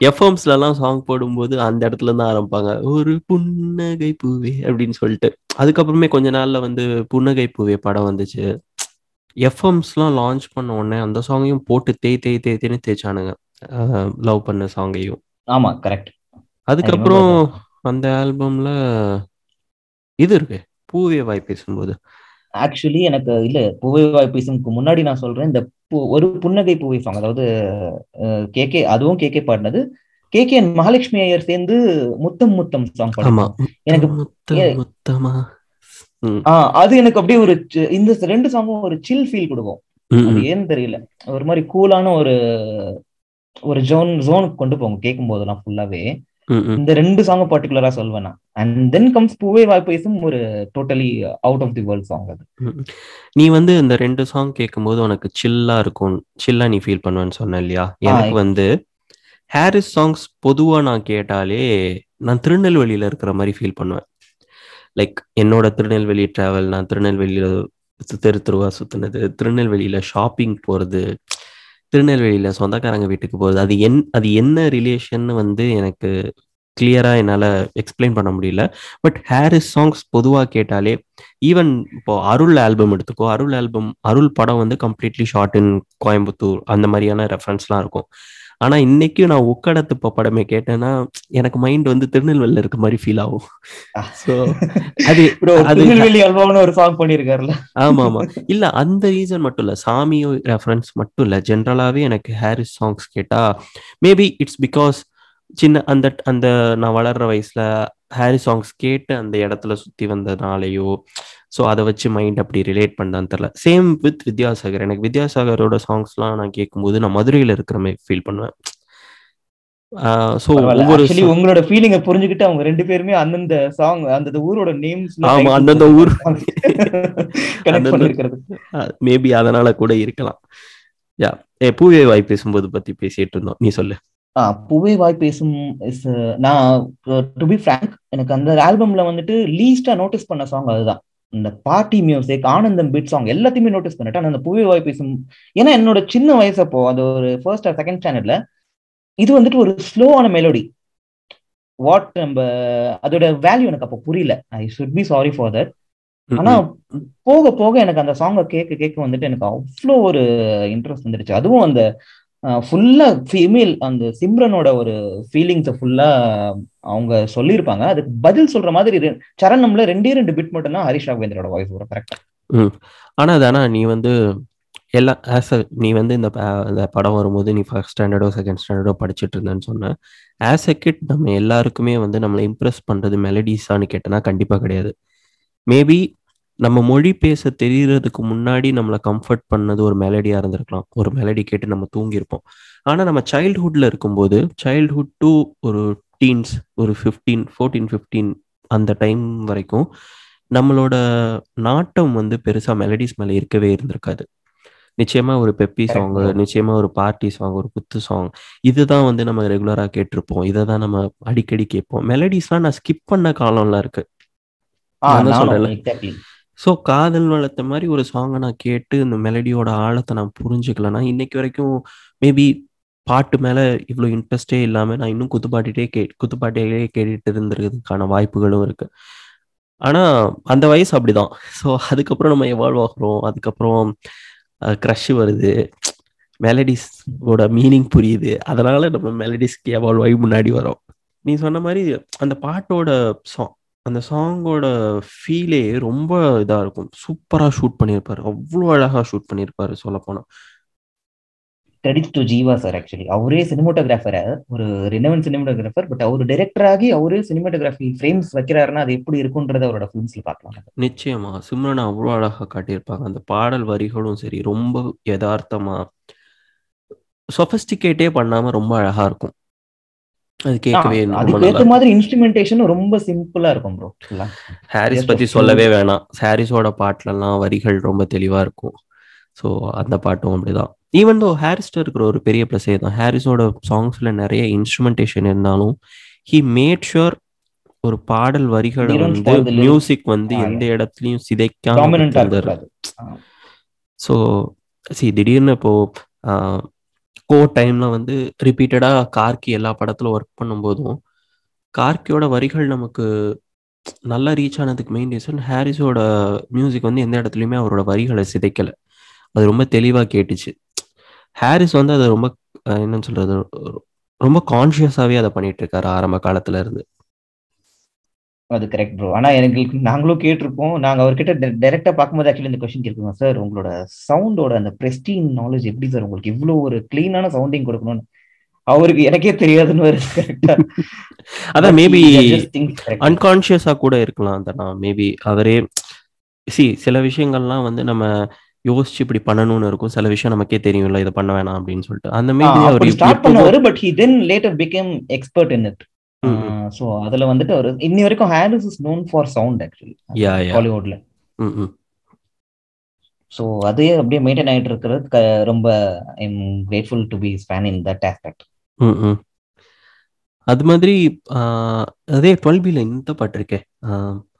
எஃப்எம்ஸ்லலாம் சாங் போடும்போது அந்த இடத்துல இருந்து ஆரம்பிப்பாங்க. ஒரு புன்னகை பூவே அப்படின்னு சொல்லிட்டு. அதுக்கப்புறமே கொஞ்ச நாள்ல வந்து புன்னகை பூவே படம் வந்துச்சு. எஃப்எம்ஸ்லாம் லான்ச் பண்ண உடனே அந்த சாங்கையும் போட்டு தேய் தேய் தேய் தேய்னு தேய்ச்சானுங்க. லவ் பண்ண சாங்கையும் ஆமா கரெக்ட் அதுக்கப்புறம் அந்த ஆல்பம்ல இது இருக்கு. பூவே வாய் பேசும்போது. ஆக்சுவலி எனக்கு இல்ல பூவை வாய் பேசும்க்கு முன்னாடி நான் சொல்றேன் இந்த ஒரு புன்னகை பூவை சாங் அதாவது கே கே அதுவும் கே கே பாடினது. கே கே மகாலட்சுமி ஐயர் சேர்ந்து முத்தம் முத்தம் சாங் எனக்கு அது எனக்கு அப்படியே ஒரு இந்த ரெண்டு சாங்கும் ஒரு சில் ஃபீல் கொடுக்கும். ஏன்னு தெரியல. ஒரு மாதிரி கூலான ஒரு ஒரு ஜோன் ஜோனுக்கு கொண்டு போகும் கேட்கும் போதெல்லாம் ஃபுல்லாவே. இந்த ரெண்டு சாங் பர்டிகுலரா சொல்வேன். நான் அண்ட் தென் கம்ஸ் பூவே வாய் பேசும் ஒரு totally out of the world song அது. நீ வந்து இந்த ரெண்டு சாங் கேட்கும்போது உனக்கு சில்லா இருக்கும். சில்லா நீ ஃபீல் பண்ணுவேன்னு சொன்ன இல்லையா? எனக்கு வந்து ஹாரிஸ் சாங்ஸ் பொதுவா நான் கேட்டாலே நான் திருநெல்வேலியில இருக்கிற மாதிரி ஃபீல் பண்ணுவேன். லைக் என்னோட திருநெல்வேலி டிராவல் நான் திருநெல்வேலியில தெரு தெருவா சுத்தினது திருநெல்வேலியில ஷாப்பிங் போறது திருநெல்வேலியில் சொந்தக்காரங்க வீட்டுக்கு போகுது அது என் அது என்ன ரிலேஷன்னு வந்து எனக்கு கிளியராக என்னால் எக்ஸ்பிளைன் பண்ண முடியல. பட் ஹாரிஸ் சாங்ஸ் பொதுவாக கேட்டாலே ஈவன் இப்போ அருள் ஆல்பம் எடுத்துக்கோ அருள் ஆல்பம் அருள் படம் வந்து கம்ப்ளீட்லி ஷார்ட் இன் கோயம்புத்தூர் அந்த மாதிரியான ரெஃபரன்ஸ்லாம் இருக்கும். ஆனா இன்னைக்கும் நான் உக்கடத்து இப்போ படமே கேட்டேன்னா எனக்கு மைண்ட் வந்து திருநெல்வேலியில் இருக்க மாதிரி ஃபீல் ஆகும். ஸோ அது திருநெல்வேலி அல்வான்னு ஒரு சாங் பண்ணிருக்காருல்ல. ஆமா ஆமா. இல்ல அந்த ரீசன் மட்டும் இல்ல. சாமியோ ரெஃபரன்ஸ் மட்டும் இல்ல. ஜென்ரலாவே எனக்கு ஹாரிஸ் சாங்ஸ் கேட்டா மேபி இட்ஸ் பிகாஸ் சின்ன அந்த அந்த நான் வளர்ற வயசுல ஹாரிஸ் சாங்ஸ் கேட்டு அந்த இடத்துல சுத்தி வந்ததுனாலயோ ஸோ அதை வச்சு மைண்ட் அப்படி ரிலேட் பண்ணான்னு தெரில சேம் வித் வித்யாசாகர். எனக்கு வித்யாசாகரோட சாங்ஸ்லாம் நான் கேட்கும்போது நான் மதுரையில இருக்கிற மாதிரி ஃபீல் பண்ணுவேன். உங்களோட ஃபீலிங்க புரிஞ்சுக்கிட்டு அவங்க ரெண்டு பேருமே அந்தந்த சாங் அந்தந்த ஊரோட நேம்ஸ் ஆமா, அந்தந்த ஊர். மேபி அதனால கூட இருக்கலாம். யா ஏ பூவே வாய் பேசும்போது பத்தி பேசிட்டு இருந்தோம். நீ சொல்லு. பூவே வாய் பேசும் இஸ் நான் டு பி ஃப்ராங்க் எனக்கு அந்த ஆல்பம்ல வந்துட்டு லீஸ்டா நோட்டீஸ் பண்ண சாங் அதுதான். இந்த பார்ட்டி மியூசிக் ஆனந்தம் பீட் சாங் எல்லாத்தையுமே நோட்டீஸ் பண்ணிட்டேன் அந்த பூவே வாய் பேசும் ஏன்னா என்னோட சின்ன வயசு அப்போ அது ஒரு ஃபர்ஸ்ட் ஆர் செகண்ட் ஸ்டாண்டர்ட்ல இது வந்துட்டு ஒரு ஸ்லோவான மெலோடி வாட் நம்ம அதோட வேல்யூ எனக்கு அப்போ புரியல. I should be sorry for that ஆனா. போக போக எனக்கு அந்த சாங்கை கேட்க கேட்க வந்துட்டு எனக்கு அவ்வளோ ஒரு இன்ட்ரெஸ்ட் வந்துடுச்சு அதுவும் அந்த ஃபுல்லா ஃபீமேல் அந்த சிம்ரனோட ஒரு ஃபீலிங்ஸை ஃபுல்லா அவங்க சொல்லியிருப்பாங்க. அதுக்கு பதில் சொல்ற மாதிரி சரணம்ல ரெண்டே ரெண்டு பிட் மட்டும் தான் ஹரிஷ் ராகவேந்திரோட வாய்ஸ் வரும் கரெக்டா ஆனா தானா நீ வந்து எல்லா ஆஸ் அ நீ வந்து இந்த இந்த படம் வரும்போது நீ ஃபர்ஸ்ட் ஸ்டாண்டர்டோ செகண்ட் ஸ்டாண்டர்டோ படிச்சுட்டு இருந்தேன்னு சொன்ன. ஆஸ் எ கிட் நம்ம எல்லாருக்குமே வந்து நம்மளை இம்ப்ரெஸ் பண்றது மெலடிஸான்னு கேட்டனா கண்டிப்பா கிடையாது. மேபி நம்ம மொழி பேச தெரியறதுக்கு முன்னாடி நம்மளை கம்ஃபர்ட் பண்ணது ஒரு மெலடியா இருந்திருக்கலாம். ஒரு மெலடி கேட்டு நம்ம தூங்கியிருப்போம். ஆனா நம்ம சைல்ட்ஹுட்ல இருக்கும்போது சைல்ட்ஹுட் டு ஒரு டீன்ஸ் ஒரு ஃபிஃப்டீன் ஃபோர்டீன் ஃபிஃப்டீன் அந்த டைம் வரைக்கும் நம்மளோட நாட்டம் வந்து பெருசா மெலடிஸ் மேல இருக்கவே இருந்திருக்காது. நிச்சயமா ஒரு பெப்பி சாங். நிச்சயமா ஒரு பார்ட்டி சாங் ஒரு குத்து சாங் இதுதான் வந்து நம்ம ரெகுலரா கேட்டிருப்போம். இதை தான் நம்ம அடிக்கடி கேட்போம். மெலடிஸ்லாம் நான் ஸ்கிப் பண்ண காலம்லாம் இருக்கு. ஸோ காதல் வளர்த்த மாதிரி ஒரு சாங்கை நான் கேட்டு இந்த மெலடியோட ஆழத்தை நான் புரிஞ்சுக்கலன்னா இன்னைக்கு வரைக்கும் மேபி பாட்டு மேலே இவ்வளோ இன்ட்ரெஸ்டே இல்லாமல் நான் இன்னும் குத்துப்பாட்டிகிட்டே கே குத்துப்பாட்டிலே கேட்டுட்டு இருந்திருக்கிறதுக்கான வாய்ப்புகளும் இருக்குது ஆனால் அந்த வயசு அப்படிதான். ஸோ அதுக்கப்புறம் நம்ம எவால்வ் ஆகுறோம். அதுக்கப்புறம் க்ரஷ் வருது. மெலடிஸ் ஓட மீனிங் புரியுது. அதனால நம்ம மெலடிஸ்க்கு எவால்வ் ஆகி முன்னாடி வரோம். நீ சொன்ன மாதிரி அந்த பாட்டோட சாங் அந்த சாங்கோட ஃபீலே ரொம்ப இதா இருக்கும். சூப்பரா ஷூட் பண்ணியிருப்பாரு. அவ்வளோ அழகா ஷூட் பண்ணியிருப்பாரு சொல்ல போனா credit to Jeeva sir actually அவரே சினிமோட்டோகிராஃபர் ஒரு ரினவன் சினிமோட்டோகிராஃபர் பட் அவர் டைரக்டர் ஆகி அவரே சினிமோட்டோகிராஃபி ஃப்ரேம்ஸ் வைக்கிறாருன்னா அது எப்படி இருக்குன்றத அவரோட ஃபிலிம்ஸ்ல பார்க்கலாம். நிச்சயமா. சிம்ரன் அவ்வளோ அழகா காட்டியிருப்பாங்க. அந்த பாடல் வரிகளும் சரி ரொம்ப யதார்த்தமா சொபஸ்டிகேட்டே பண்ணாம ரொம்ப அழகா இருக்கும். அது கேட்கவே ரொம்ப அதுக்கு நல்லா ஏத்த மாதிரி இன்ஸ்ட்ருமெண்டேஷன் ரொம்ப சிம்பிளா இருக்கும் ப்ரோ ஹாரிஸ் பத்தி சொல்லவே வேணாம். ஹாரிஸோட பாட்டுலலாம் வரிகள் ரொம்ப தெளிவா இருக்கும். ஸோ அந்த பாட்டும் அப்படிதான். ஈவன் தோ ஹாரிஸ்ட இருக்கிற ஒரு பெரிய ப்ளஸே தான். ஹாரிஸோட சாங்ஸ்ல நிறைய இன்ஸ்ட்ருமெண்டேஷன் இருந்தாலும் ஹி மேட் ஷுர் ஒரு பாடல் வரிகளை வந்து. மியூசிக் வந்து எந்த இடத்துலயும் சிதைக்காம ஸோ சி திடீர்னு இப்போ போ டைம்ல வந்து ரிப்பீட்டடா கார்கி எல்லா படத்துல ஒர்க் பண்ணும்போதும் கார்கியோட வரிகள் நமக்கு நல்லா ரீச் ஆனதுக்கு மெயின் ரீசன் ஹாரிஸோட மியூசிக் வந்து எந்த இடத்துலையுமே அவரோட வரிகளை சிதைக்கல. அது ரொம்ப தெளிவா கேட்டுச்சு. ஹாரிஸ் வந்து அதை ரொம்ப என்னன்னு சொல்றது ரொம்ப கான்ஷியஸாகவே அதை பண்ணிட்டு இருக்காரு ஆரம்ப காலத்துல இருந்து. அது கரெக்ட் ப்ரோ ஆனா எங்களுக்கு நாங்களும் கேட்டிருப்போம் நாங்க அவர்கிட்ட டைரக்டா பார்க்கும்போது ஆக்சுவலி இந்த கொஸ்டின் கேட்குவோம் சார் உங்களோட சவுண்டோட அந்த பிரஸ்டீன் நாலேஜ் எப்படி சார் உங்களுக்கு? இவ்வளவு ஒரு கிளீனான சவுண்டிங் கொடுக்கணும்னு. அவருக்கு எனக்கே தெரியாதுன்னு ஒரு கரெக்டா அதான் மேபி அன்கான்ஷியஸா கூட இருக்கலாம் அந்த மேபி அவரே சி சில விஷயங்கள்லாம் வந்து நம்ம யோசிச்சு இப்படி பண்ணணும்னு இருக்கும். சில விஷயம் நமக்கே தெரியும்ல இதை பண்ண வேணாம் அப்படின்னு சொல்லிட்டு. அந்த மேபி அவர் ஸ்டார்ட் பண்ணாரு but he then later became expert in it. So அதுல வந்துட்டு அவர் இன்னி வரைக்கும் Harris is known for sound actually. ஹாலிவுட்ல. So அதே அப்படியே மெயின்டைன் ஆயிட்டு இருக்கிறது. ரொம்ப I am grateful to be fan in that aspect. அது மாதிரி அதே டுவெல் பில இந்த பாட்டு இருக்கே.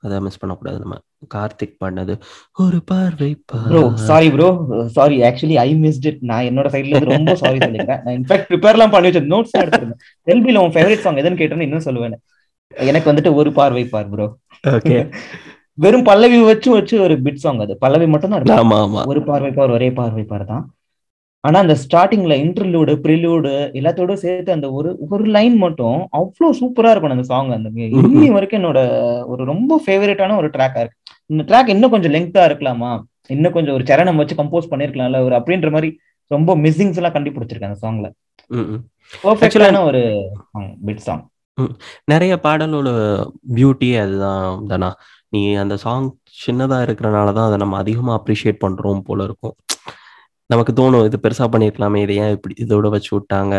அதை மிஸ் பண்ணக்கூடாது நம்ம. கார்த்திக் பாடினது ஒரு பார்வை bro. Sorry bro sorry actually I missed it நான் என்னோட சைடுல இருந்து ரொம்ப சாரி சொல்லிக்கிறேன் நான் இன்ஃபேக்ட் ப்ரிப்பேர்லாம் பண்ணி வச்சேன் நோட்ஸ் எடுத்துருந்தேன். எல்பில உன் ஃபேவரட் சாங் எதுன்னு கேட்டேன்னு இன்னும் சொல்லுவேன் எனக்கு வந்துட்டு ஒரு பார்வை பார் ப்ரோ Okay. வெறும் பல்லவி வச்சு வச்சு ஒரு பிட் சாங் அது. பல்லவி மட்டும் தான் ஆமா ஆமா. ஒரு பார்வை பார் ஒரே பார்வை பார் தான். ஆனா அந்த ஸ்டார்டிங்ல இன்டர்லூடு ப்ரிலூடு எல்லாத்தோட சேர்த்து அந்த ஒரு ஒரு லைன் மட்டும் அவ்வளோ சூப்பரா இருக்கும் அந்த சாங் அந்த. இன்னி வரைக்கும் என்னோட ஒரு ரொம்ப ஃபேவரட்டான ஒரு ட்ராக்கா இருக்கு. இந்த ட்ராக் இன்னும் கொஞ்சம் லெங்தா இருக்கலாமா? இன்னும் கொஞ்சம் ஒரு சரணம் வச்சு கம்போஸ் பண்ணிருக்கலாம்ல ஒரு அப்படின்ற மாதிரி ரொம்ப மிஸ்ஸிங்ஸ் எல்லாம் கண்டுபிடிச்சிருக்கேன் அந்த சாங்ல. பர்ஃபெக்டான ஒரு பிட் சாங் நிறைய பாடலோட பியூட்டியே அதுதான் தானா. நீ அந்த சாங் சின்னதா இருக்கிறனால தான் அதை நம்ம அதிகமா அப்ரிஷியேட் பண்றோம் போல இருக்கும். நமக்கு தோணும் இது பெருசா பண்ணிருக்கலாமே இதை ஏன் இப்படி இதோட வச்சு விட்டாங்க?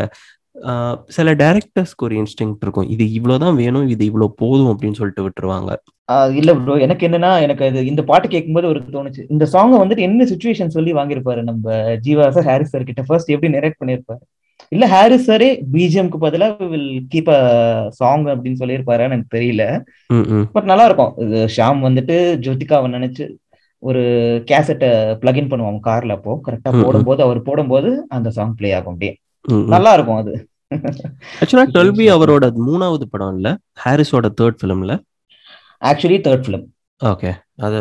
சில டேரக்டர்ஸ்க்கு ஒரு இன்ஸ்டிங் இருக்கும். இது இவ்வளவுதான் வேணும் இது இவ்வளவு போதும் அப்படின்னு சொல்லிட்டு விட்டுருவாங்க. இல்ல ப்ரோ எனக்கு என்னன்னா எனக்கு அது இந்த பாட்டு கேட்கும்போது ஒரு தோணுச்சு. இந்த சாங்கை வந்துட்டு என்ன சுச்சுவேஷன் சொல்லி வாங்கியிருப்பாரு? நம்ம ஜீவா சார் ஹாரிஸ் சார் கிட்ட ஃபர்ஸ்ட் எப்படி நெரேட் பண்ணிருப்பாரு இல்ல ஹாரிஸ் சாரே பிஜிஎம்க்கு பதிலா வில் கீப் அ சாங் அப்படின்னு சொல்லியிருப்பாருன்னு எனக்கு தெரியல. பட் நல்லா இருக்கும் இது ஷாம் வந்துட்டு ஜோதிகாவை நினைச்சு ஒரு கேசட்டை பிளக்இன் பண்ணுவாங்க கார்ல அப்போ. கரெக்டா. போடும்போது அவர் போடும்போது அந்த சாங் ப்ளே ஆகும் அப்படியே. நல்லா இருக்கும் அது. ஆக்சுவலா டுவெல்பி அவரோட மூணாவது படம் இல்ல ஹாரிஸோட தேர்ட் ஃபிலிம்ல ஆக்சுவலி தேர்ட் ஃபிலிம் ஓகே அது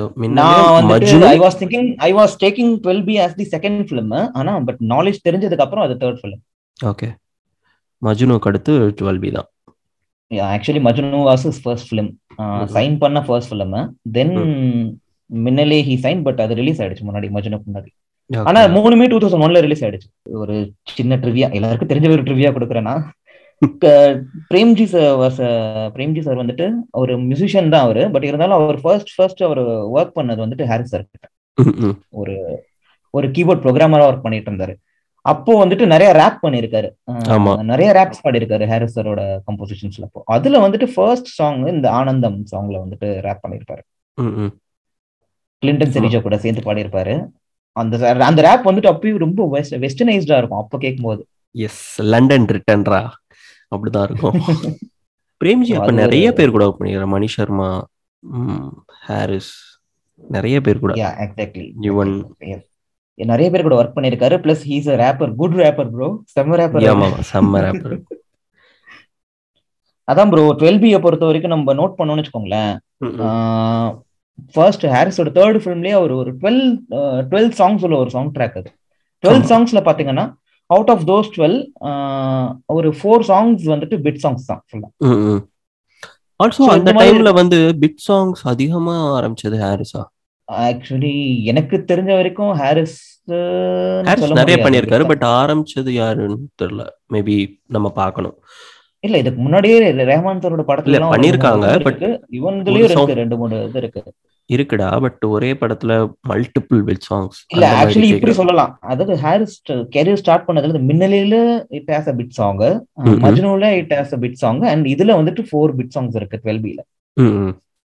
I was thinking I was taking twelve B as the second film ஆனா பட் நாலேஜ் தெரிஞ்சதுக்கு அப்புறம் அது தேர்ட் ஃபிலிம் ஓகே மஜ்னுக்கு அடுத்து டுவெல்பி தான். Actually Majnu was is first film. Sign பண்ண first film then Minnale he sign but அது release ஆயிடுச்சு முன்னாடி மஜ்னுக்கு முன்னாடி. ஆனா. மூணுமே டூ தௌசண்ட் ஒன்ல ரிலீஸ் ஆயிடுச்சு. ஒரு சின்ன ட்ரிவியா எல்லாருக்கும் தெரிஞ்ச ஒரு ட்ரிவியா கொடுக்குறேன்னா Premji sir was Premji sir வந்துட்டு ஒரு மியூசிஷியன் தான் அவரு. பட் இருந்தாலும் அவர் ஃபர்ஸ்ட் ஃபர்ஸ்ட் அவர் ஒர்க் பண்ணது வந்துட்டு ஹாரிஸ் சார். ஒரு ஒரு கீபோர்ட் ப்ரோக்ராமரா ஒர்க் பண்ணிட்டு இருந்தாரு. அப்போ வந்துட்டு நிறைய ரேப் பண்ணிருக்காரு. நிறைய ரேப்ஸ் பாடிருக்காரு ஹாரிஸ் சாரோட கம்போசிஷன்ஸ்ல அப்போ. அதுல வந்துட்டு ஃபர்ஸ்ட் சாங் இந்த ஆனந்தம் சாங்ல வந்துட்டு ரேப் பண்ணிருப்பாரு. கிளின்டன் செரிஜா கூட சேர்ந்து பாடியிருப்பாரு. அந்த அந்த ரேப் வந்துட்டு அப்பயும் ரொம்ப வெஸ்டர்னைஸ்டா இருக்கும் அப்போ கேட்கும்போது எஸ் லண்டன் ரிட்டன்ரா அப்படிதான் இருக்கும். பிரேம்ஜி அப்ப நிறைய பேர் கூட பண்ணிக்கிற மணி சர்மா ஹாரிஸ் நிறைய பேர் கூட. எக்ஸாக்ட்லி யுவன் நிறைய பேர் கூட ஒர்க் பண்ணிருக்காரு. Plus he's a rapper good rapper bro செம்ம ரேப்பர் ஆமா செம்ம rapper. அதான் ப்ரோ டுவெல் பியை பொறுத்த வரைக்கும் நம்ம நோட் பண்ணோம்னு வச்சுக்கோங்களேன். ஃபர்ஸ்ட் ஹாரிஸோட தேர்ட் ஃபிலிம்லயே அவர் ஒரு டுவெல் டுவெல் சாங்ஸ் உள்ள ஒரு சாங் ட்ராக் அது. டுவெல். சாங்ஸ்ல பாத்தீங்கன்னா அவுட் ஆஃப் தோஸ் டுவெல் ஒரு ஃபோர் சாங்ஸ் வந்துட்டு பிட் சாங்ஸ் தான் ஃபுல்லா ஆல்சோ அந்த டைம்ல வந்து பிட் சாங்ஸ் அதிகமா ஆரம்பிச்சது ஹாரிஸா ஆக்சுவலி எனக்கு தெரிஞ்ச வரைக்கும் ஹாரிஸ் ஹாரிஸ் நிறைய பண்ணியிருக்காரு பட் ஆரம்பிச்சது யாருன்னு தெரியல. மேபி நம்ம பார்க்கணும். இல்ல இதுக்கு முன்னாடியே ரஹ்மான் சாரோட படத்துல மூணு இது but இருக்கு. ரெண்டு மூணு இது இருக்கு. இருக்குடா பட் ஒரே படத்துல மல்டிபிள் பிட் சாங்ஸ் இல்ல ஆக்சுவலி இப்படி சொல்லலாம். அதாவது ஹாரிஸ் கெரியர் ஸ்டார்ட் பண்ணதுல மின்னலில it has a bit song. மஜ்னுல it has a bit song and இதுல வந்துட்டு ஃபோர் பிட் சாங்ஸ் இருக்கு டுவெல் பில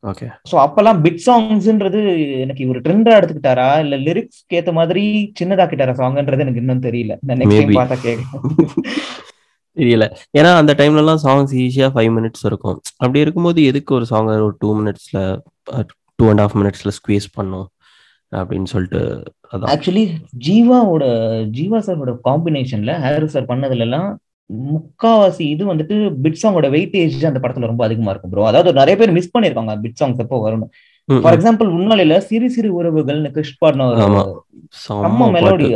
ஓகே சோ அப்பெல்லாம் பிட் சாங்ஸ்ன்றது எனக்கு இவர் ட்ரெண்டா எடுத்துக்கிட்டாரா? இல்ல லிரிக்ஸ்க்கு ஏத்த மாதிரி சின்னதாக்கிட்டாரா சாங்ன்றது எனக்கு இன்னும் தெரியல. நெக்ஸ்ட். டைம் பார்த்தா கேட்க தெரியல. ஏன்னா அந்த டைம்ல எல்லாம் சாங்ஸ் ஈஸியா ஃபைவ் மினிட்ஸ் இருக்கும். அப்படி இருக்கும்போது எதுக்கு ஒரு சாங் ஒரு டூ மினிட்ஸ்ல டூ அண்ட் ஹாஃப் மினிட்ஸ்ல ஸ்குவீஸ் பண்ணும்? அப்படின்னு சொல்லிட்டு ஆக்சுவலி ஜீவாவோட ஜீவா சாரோட காம்பினேஷன்ல ஹாரிஸ் சார் பண்ணதுல எல்லாம் முக்காவாசி இது வந்துட்டு பிட் சாங்கோட வெயிட்டேஜ் அந்த படத்துல ரொம்ப அதிகமா இருக்கும் ப்ரோ அதாவது நிறைய பேர் மிஸ் பண்ணிருக்காங்க பிட் சாங்ஸ் எப்போ வரணும் ஃபார். எக்ஸாம்பிள் முன்னாளில சிறு சிறு உறவுகள்னு கிருஷ் பாடின. செம்ம மெலோடி.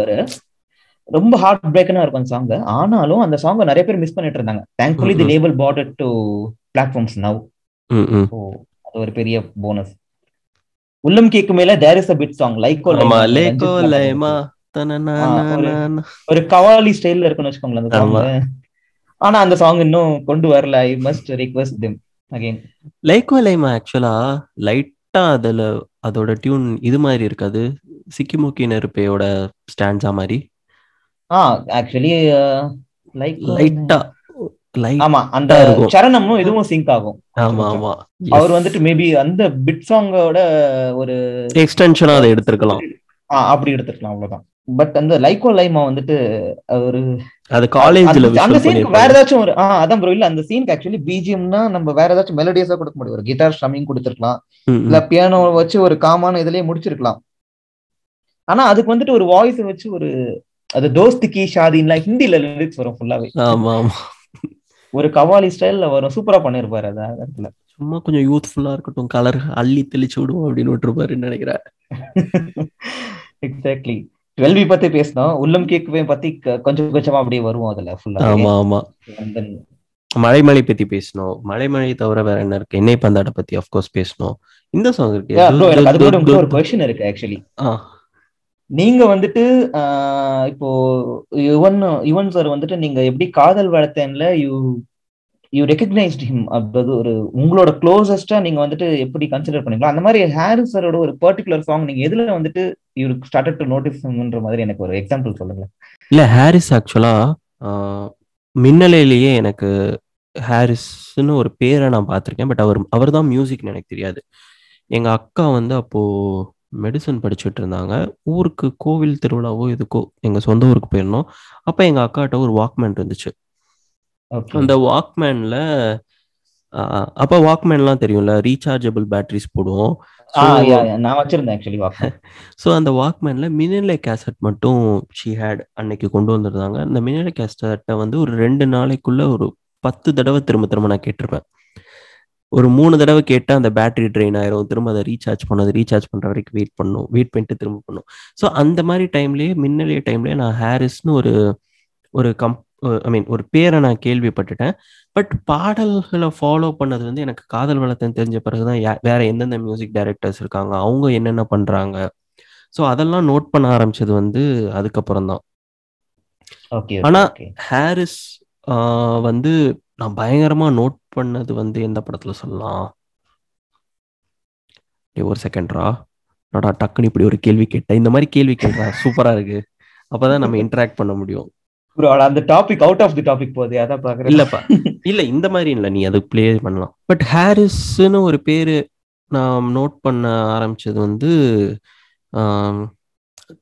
ரொம்ப ஹார்ட் பிரேக்கனா இருக்கும் அந்த சாங் ஆனாலும் அந்த சாங் நிறைய பேர் மிஸ் பண்ணிட்டு இருந்தாங்க. Thankfully the. Label bought to platforms now அது ஒரு பெரிய போனஸ் உள்ளம் கேக்கு மேல there is a bit song like ஆமா லேக்கோ லைமா ஒரு- கவாலி ஸ்டைல்ல இருக்குன்னு வச்சுக்கோங்களேன் அந்த. சாங் ஆனா அந்த சாங் இன்னும் கொண்டு வரல. I must request them again லைக்கோ லைமா ஆக்சுவலா லைட்டா அதுல அதோட டியூன் இது மாதிரி இருக்காது. சிக்கிமுக்கி நெருப்பையோட ஸ்டாண்ட்ஸா மாதிரி. ஆ ஆக்சுவலி லைக் லைட்டா லைட் ஆமா அந்த. சரணமும் இதுவும் சிங்க் ஆகும். ஆமா ஆமா. அவர் வந்துட்டு மேபி அந்த பிட் சாங்கோட ஒரு எக்ஸ்டென்ஷனா அதை எடுத்திருக்கலாம். ஆ, அப்படி எடுத்துக்கலாம் அவ்வளவுதான். பட் அந்த லைக்கோ லைமா வந்துட்டு ஒரு அது காலேஜ்ல அந்த- சீனுக்கு வேற ஏதாச்சும் ஒரு ஆ அதான் ப்ரோ இல்ல அந்த சீனுக்கு ஆக்சுவலி பிஜிஎம்னா நம்ம வேற ஏதாச்சும் மெலடியஸா கொடுக்க முடியும். ஒரு கிட்டார் ஸ்ட்ரமிங் கொடுத்துருக்கலாம். இல்ல பியானோ வச்சு ஒரு காமான இதுலயே முடிச்சிருக்கலாம். ஆனா அதுக்கு வந்துட்டு ஒரு வாய்ஸ் வச்சு ஒரு அது தோஸ்திக்கு ஷாதின்லாம் ஹிந்தில லிரிக்ஸ் வரும் ஃபுல்லாவே ஆமா ஆமா ஒரு கவாலி ஸ்டைல்ல வரும். சூப்பரா பண்ணிருப்பாரு அது இடத்துல. சும்மா கொஞ்சம் யூத்ஃபுல்லா இருக்கட்டும். கலர் அள்ளி தெளிச்சு விடுவோம் அப்படின்னு விட்டுருப்பாருன்னு நினைக்கிறேன். எக்ஸாக்ட்லி டுவெல்வி பத்தி பேசணும் உள்ளம் கேக்குவே பத்தி கொஞ்சம் கொஞ்சமா அப்படியே வருவோம் அதுல ஃபுல்லா ஆமா ஆமா. மலைமலை பத்தி பேசணும் மலைமலை தவிர வேற என்ன இருக்கு? என்னை பந்தாட பத்தி அஃப்கோர்ஸ் பேசணும் இந்த சாங் இருக்கு. இருக்கு ஆக்சுவலி ஆ, நீங்க வந்துட்டு இப்போ யுவன் யுவன் சார் வந்துட்டு நீங்க எப்படி காதல் வளர்த்தேன்ல யூ யூ ரெக்கக்னைஸ்ட் ஹிம் அப்படி ஒரு உங்களோட க்ளோசஸ்டா நீங்க வந்துட்டு எப்படி கன்சிடர் பண்ணீங்களோ? அந்த மாதிரி ஹாரிஸ் சாரோட ஒரு பர்டிகுலர் சாங் நீங்க எதுல வந்துட்டு யூ ஸ்டார்டட் டு நோட்டீஸ்ன்ற மாதிரி எனக்கு ஒரு எக்ஸாம்பிள் சொல்லுங்க இல்ல ஹாரிஸ் ஆக்சுவலா மின்னலையிலேயே எனக்கு ஹாரிஸ்னு ஒரு பேரை நான் பார்த்துருக்கேன். பட் அவர் அவர் தான் மியூசிக்னு எனக்கு தெரியாது. எங்க அக்கா வந்து அப்போ மெடிசன் படிச்சுட்டு இருந்தாங்க ஊருக்கு கோவில் திருவிழாவோ எதுக்கோ எங்க சொந்த ஊருக்கு போயிருந்தோம். அப்ப எங்க அக்காட்ட ஒரு வாக்மேன் இருந்துச்சு. அந்த வாக்மேன்ல அப்ப வாக்மேன்லாம் தெரியும்ல ரீசார்ஜபிள் பேட்டரிஸ் போடுவோம். நான் வச்சிருந்தேன் ஆக்சுவலி வாக்கு ஸோ அந்த வாக்மேன்ல மினிலே கேசட் மட்டும் ஷீ ஹேட் அன்னைக்கு கொண்டு வந்திருந்தாங்க. அந்த மினிலே கேசட்டை வந்து ஒரு ரெண்டு நாளைக்குள்ள ஒரு பத்து தடவை திரும்ப திரும்ப நான் கேட்டிருப்பேன். ஒரு மூணு தடவை கேட்டால் அந்த பேட்டரி ட்ரெயின் ஆயிரும். திரும்ப அதை ரீசார்ஜ் பண்ண அதை ரீசார்ஜ் பண்ணுற வரைக்கும் வெயிட் பண்ணும். வெயிட் பண்ணிட்டு திரும்ப பண்ணும். ஸோ அந்த மாதிரி டைம்லேயே மின்னலே டைம்லேயே நான் ஹாரிஸ்னு ஒரு ஒரு கம் ஐ மீன் ஒரு பேரை நான் கேள்விப்பட்டுட்டேன். பட் பாடல்களை ஃபாலோ பண்ணது வந்து எனக்கு காதல் வளர்த்தன் தெரிஞ்ச பிறகுதான் யா- வேற எந்தெந்த மியூசிக் டைரக்டர்ஸ் இருக்காங்க அவங்க என்னென்ன பண்றாங்க. ஸோ அதெல்லாம் நோட் பண்ண ஆரம்பிச்சது வந்து அதுக்கப்புறம் தான் ஓகே ஆனா- ஓகே ஹாரிஸ் வந்து நான் பயங்கரமா நோட் பண்ணது வந்து எந்த படத்துல சொல்லலாம்? டேய், ஒரு செகண்ட்ரா. நாடா டக்குன்னு இப்படி ஒரு கேள்வி கேட்டேன். இந்த மாதிரி கேள்வி கேட்கறா சூப்பரா இருக்கு. அப்பதான் நம்ம இன்டராக்ட் பண்ண முடியும். அந்த topic out of the topic போகுது அதான் பாக்குறேன். இல்லப்பா. இல்ல இந்த மாதிரி இல்ல. நீ அது ப்ளே பண்ணலாம். பட் ஹாரிஸ்னு ஒரு பேரு நான் நோட் பண்ண ஆரம்பிச்சது வந்து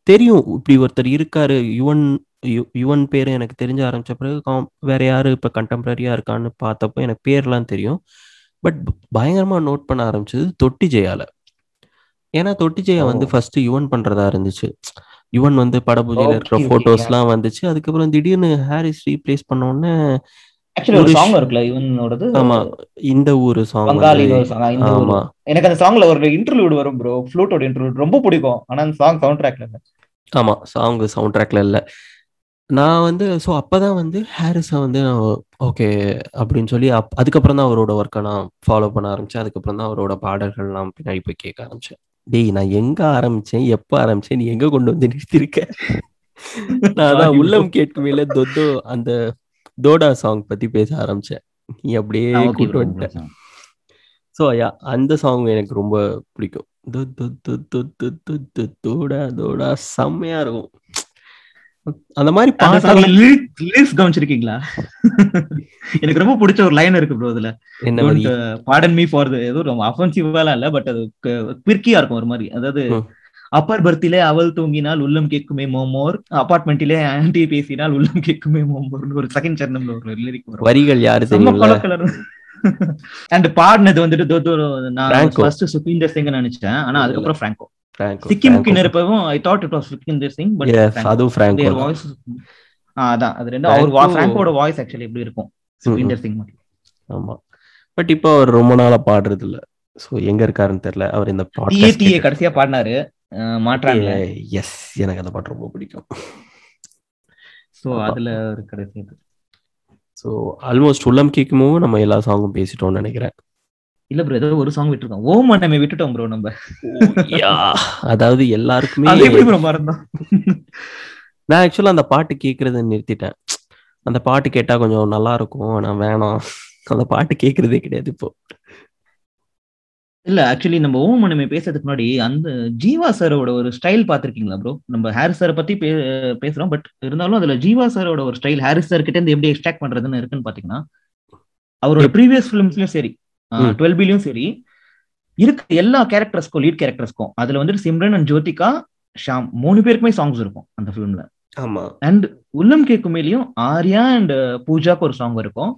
தெரியும். இப்படி ஒருத்தர் இருக்காரு. யுவன் யு- யுவன் பேரு எனக்கு தெரிஞ்ச ஆரம்பிச்ச பிறகு காம்- வேற யாரு இப்ப கண்டெம்பரரியா இருக்கான்னு பார்த்தப்போ எனக்கு பேர்லாம் தெரியும். பட் பயங்கரமா நோட் பண்ண ஆரம்பிச்சது தொட்டி ஜெயால. ஏன்னா தொட்டி ஜெயா வந்து. ஃபர்ஸ்ட் யுவன் பண்றதா இருந்துச்சு. யுவன் வந்து படபூஜையில இருக்கிற Okay, okay, போட்டோஸ்லாம் வந்துச்சு. அதுக்கப்புறம் திடீர்னு ஹாரிஸ் ரீப்ளேஸ் பண்ண உடனே ஆக்சுவலி ஒரு சாங் இருக்குல்ல இவனோடது ஆமா இந்த ஊரு சாங் ஊரு. ஆமா. எனக்கு அந்த சாங்ல ஒரு இன்டர்வியூட் வரும் ப்ரோ ஃப்ளூட்டோட இன்டர்வியூட் ரொம்ப பிடிக்கும். ஆனா அந்த சாங் சவுண்ட் ட்ராக்ல இல்ல. ஆமா சாங் சவுண்ட் ட்ராக்ல இல்ல. நான் வந்து ஸோ அப்பதான் வந்து ஹாரிஸை வந்து ஓகே அப்படின்னு சொல்லி அப் அதுக்கப்புறம் தான் அவரோட ஒர்க்கை நான் ஃபாலோ பண்ண ஆரம்பிச்சேன். அதுக்கப்புறம் தான் அவரோட பாடல்கள்லாம் பின்னாடி போய் கேட்க ஆரம்பிச்சேன். டேய் நான் எங்க ஆரம்பிச்சேன்? எப்ப ஆரம்பிச்சேன்? நீ எங்க கொண்டு வந்து நிறுத்திருக்க? நான் அதான் உள்ளம் கேட்குமேல தொத்தோ அந்த தோடா சாங் பத்தி பேச ஆரம்பிச்சேன். நீ அப்படியே கூட்டு வந்துட்ட. ஸோ யா அந்த சாங் எனக்கு ரொம்ப பிடிக்கும். தோடா தோடா செம்மையா இருக்கும். அந்த மாதிரி லிரிக்ஸ் கவனிச்சிருக்கீங்களா? எனக்கு ரொம்ப பிடிச்ச ஒரு லைன் இருக்கு ப்ரோ அதுல. என்ன பாடன் மீ ஃபார் ஏதோ ரொம்ப அஃபென்சிவாலாம் இல்ல பட் அது பிற்கியா இருக்கும் ஒரு மாதிரி. அதாவது. அப்பர் பர்த்திலே அவள் தூங்கினால் உள்ளம் கேட்குமே மோமோர் அபார்ட்மெண்ட்டிலே ஆன்டி பேசினால் உள்ளம் கேட்குமே மோமோர்னு ஒரு செகண்ட் சரணம்ல ஒரு லிரிக் வரிகள் யாரு color. அண்ட் பாடினது வந்துட்டு நான். ஃபர்ஸ்ட் சுபீந்தர் சிங் நினைச்சேன். ஆனா அதுக்கப்புறம் Franco I thought it was Subinder Singh but Yes, அதுவும் Franco தான். வாய்ஸ் அதான். அது ரெண்டு அவர் Franco- ஃப்ராங்கோட வாய்ஸ் ஆக்சுவலி எப்படி இருக்கும்? சுபீந்தர் சிங் மாதிரி ஆமா. பட் இப்போ அவர் ரொம்ப நாளா பாடுறது இல்ல சோ எங்க இருக்காருன்னு தெரியல. அவர் இந்த கடைசியா பாடினாரு. மாற்றான்ல. எஸ் எனக்கு அந்த பாட்டு ரொம்ப பிடிக்கும். சோ. அதுல ஒரு கடைசி. ஸோ ஆல்மோஸ்ட் உள்ளம் கேட்கும் நம்ம எல்லா சாங்கும் பேசிட்டோம்னு நினைக்கிறேன். இல்ல ப்ரோ ஏதோ ஒரு சாங் விட்டுருக்கோம். ஓம் நம்ம விட்டுட்டோம் ப்ரோ நம்ம. அதாவது எல்லாருக்குமே நான் ஆக்சுவலா அந்த பாட்டு கேட்கறத நிறுத்திட்டேன். அந்த பாட்டு கேட்டா கொஞ்சம் நல்லா இருக்கும் ஆனா வேணாம். அந்த பாட்டு கேட்கறதே கிடையாது இப்போ. இல்ல ஆக்சுவலி நம்ம ஓம் நம்ம பேசுறதுக்கு முன்னாடி அந்த ஜீவா சாரோட ஒரு ஸ்டைல் பாத்திருக்கீங்களா ப்ரோ நம்ம ஹாரிஸ் சாரை பத்தி பேசுறோம். பட் இருந்தாலும் அதுல ஜீவா சாரோட ஒரு ஸ்டைல் ஹாரிஸ் சார் கிட்ட இருந்து எப்படி எக்ஸ்ட்ராக்ட் பண்றதுன்னு இருக்குன்னு பாத்தீங்கன்னா அவரோட ப்ரீவியஸ் ஃபிலிம்ஸ்லயும் சரி. டுவெல் பிலையும் சரி. இருக்கு எல்லா கேரக்டர்ஸ்க்கும் லீட் கேரக்டர்ஸ்க்கும் அதுல வந்துட்டு சிம்ரன் அண்ட் ஜோதிகா ஷாம் மூணு பேருக்குமே சாங்ஸ் இருக்கும் அந்த ஃபிலிம்ல ஆமா. அண்ட் உள்ளம் கேக்குமேலையும் ஆர்யா அண்ட் பூஜாக்கு ஒரு சாங் இருக்கும்.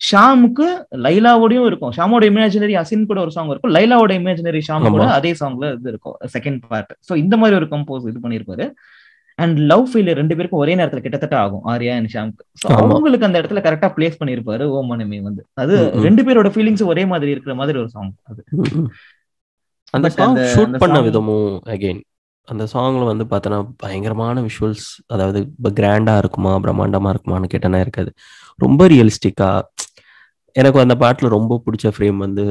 ஷாமுக்கு லைலாவோடயும் இருக்கும். ஷாமோட இமேஜினரி அசின் கூட ஒரு சாங் இருக்கும். லைலாவோட இமேஜினரி ஷாம் கூட. அதே சாங்ல இது இருக்கும் செகண்ட் பார்ட் சோ இந்த மாதிரி ஒரு கம்போஸ் இது பண்ணிருப்பாரு அண்ட் லவ் ஃபெயிலியர் ரெண்டு பேருக்கும் ஒரே நேரத்துல கிட்டத்தட்ட ஆகும் ஆர்யா அண்ட் ஷாமுக்கு ஆமா. அவங்களுக்கு அந்த இடத்துல கரெக்டா பிளேஸ் பண்ணிருப்பாரு ஓ மனமே வந்து அது. ரெண்டு பேரோட ஃபீலிங்ஸ் ஒரே மாதிரி இருக்கிற மாதிரி ஒரு சாங் அது. அந்த சாங் ஷூட் பண்ண விதமும் அகைன் அந்த சாங்ல வந்து பார்த்தோன்னா பயங்கரமான விஷுவல்ஸ் அதாவது இப்போ கிராண்டா இருக்குமா பிரம்மாண்டமா இருக்குமான்னு கேட்டனா இருக்காது ரொம்ப ரியலிஸ்டிக்கா எனக்கு அந்த பாட்டுல ரொம்ப பிடிச்ச ஃப்ரேம் வந்து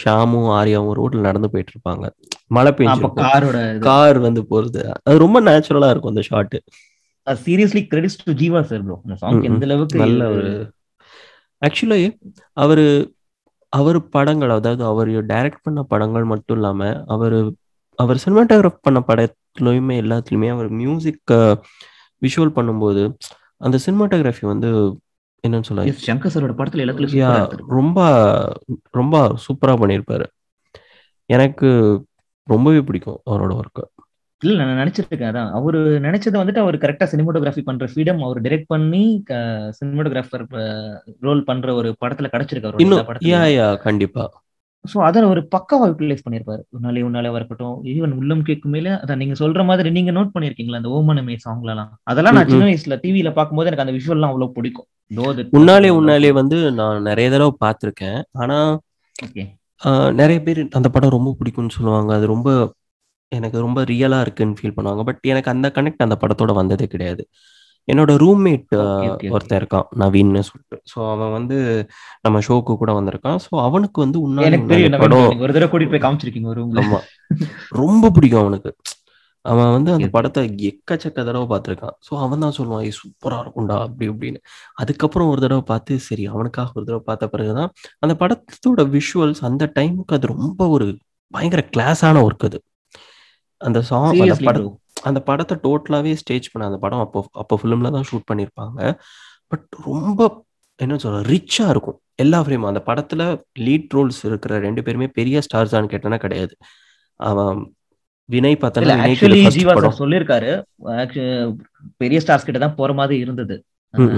ஷாமும் ஆர்யாவும் ரோட்ல நடந்து போயிட்டு இருப்பாங்க மழை பெஞ்சிருக்கும். காரோட கார் வந்து போறது. அது ரொம்ப நேச்சுரலா இருக்கும் அந்த shot seriously credits to Jeeva sir bro அந்த சாங். எந்த அளவுக்கு நல்ல ஒரு ஆக்சுவலி அவரு அவர் படங்கள் அதாவது அவர் டைரக்ட் பண்ண படங்கள் மட்டும் இல்லாம அவர் அவர் சினிமாட்டோகிராஃப் பண்ண படத்துலயுமே எல்லாத்துலயுமே அவர் மியூசிக் விஷுவல் பண்ணும்போது அந்த சினிமாட்டோகிராஃபி வந்து என்னன்னு சொல்ல சங்கர் சாரோட படத்துல எல்லாத்துலயும். ரொம்ப ரொம்ப சூப்பரா பண்ணியிருப்பாரு. எனக்கு ரொம்பவே பிடிக்கும் அவரோட ஒர்க்கு இல்ல நான் நினைச்சிருக்கேன் அதான். அவரு நினைச்சதை வந்துட்டு அவர் கரெக்டா சினிமோட்டோகிராஃபி பண்ற ஃப்ரீடம் அவர் டைரக்ட் பண்ணி சினிமோட்டோகிராஃபர் ரோல் பண்ற ஒரு படத்துல கிடைச்சிருக்கு அவரோட எல்லா இன்னும் கண்டிப்பா. சோ அத ஒரு பக்காவா யூட்டிலைஸ் பண்ணிருப்பாரு. உன்னாலே உன்னாலே இருக்கட்டும் ஈவன் உள்ளம் கேட்கும் மேல அதான் நீங்க சொல்ற மாதிரி நீங்க நோட் பண்ணிருக்கீங்களா? அந்த ஓமனமே சாங்ல எல்லாம் அதெல்லாம் நான் சின்ன வயசுல டிவில பாக்கும்போது எனக்கு அந்த விஷுவல்லாம் அவ்வளவு பிடிக்கும். உன்னாலே உன்னாலே வந்து நான் நிறைய தடவை பார்த்துருக்கேன். ஆனா நிறைய பேர் அந்த படம் ரொம்ப பிடிக்கும்னு சொல்லுவாங்க. அது ரொம்ப எனக்கு ரொம்ப ரியலா இருக்குன்னு ஃபீல் பண்ணுவாங்க. பட் எனக்கு அந்த கனெக்ட் அந்த படத்தோட வந்ததே கிடையாது. என்னோட ரூம்மேட். ஒருத்தன் இருக்கான் நவீன்னு சொல்லிட்டு. ஸோ அவன் வந்து நம்ம ஷோக்கு கூட வந்திருக்கான். ஸோ அவனுக்கு வந்து படம் நீங்க ஒரு தடவை கூட்டிட்டு போய் காமிச்சிருக்கீங்க ஒரு ரூம்ல. ஆமா. ரொம்ப பிடிக்கும் அவனுக்கு. அவன் வந்து அந்த. படத்தை எக்கச்சக்க தடவை பார்த்துருக்கான். ஸோ அவன் தான் சொல்லுவான் "ஏய், சூப்பரா இருக்கும்டா அப்படி இப்படின்னு. அதுக்கப்புறம் ஒரு தடவை பார்த்து சரி அவனுக்காக ஒரு தடவை பார்த்த பிறகுதான் அந்த படத்தோட விஷுவல்ஸ் அந்த டைமுக்கு அது ரொம்ப ஒரு பயங்கர கிளாஸான ஒர்க் அது. அந்த சாங் அந்த படம் அந்த படத்தை டோட்டலாவே ஸ்டேஜ் பண்ண அந்த படம் அப்போ அப்போ ஃபிலிம்ல தான் ஷூட் பண்ணியிருப்பாங்க பட் ரொம்ப என்ன சொல்ற ரிச்சா இருக்கும். எல்லா ஃப்ரேமும் அந்த படத்துல லீட் ரோல்ஸ் இருக்கிற ரெண்டு பேருமே பெரிய ஸ்டார்ஸான்னு கேட்டனா கிடையாது. அவன் வினய் சார் சொல்லியிருக்காரு பெரிய ஸ்டார்ஸ் கிட்ட தான் போற மாதிரி இருந்தது.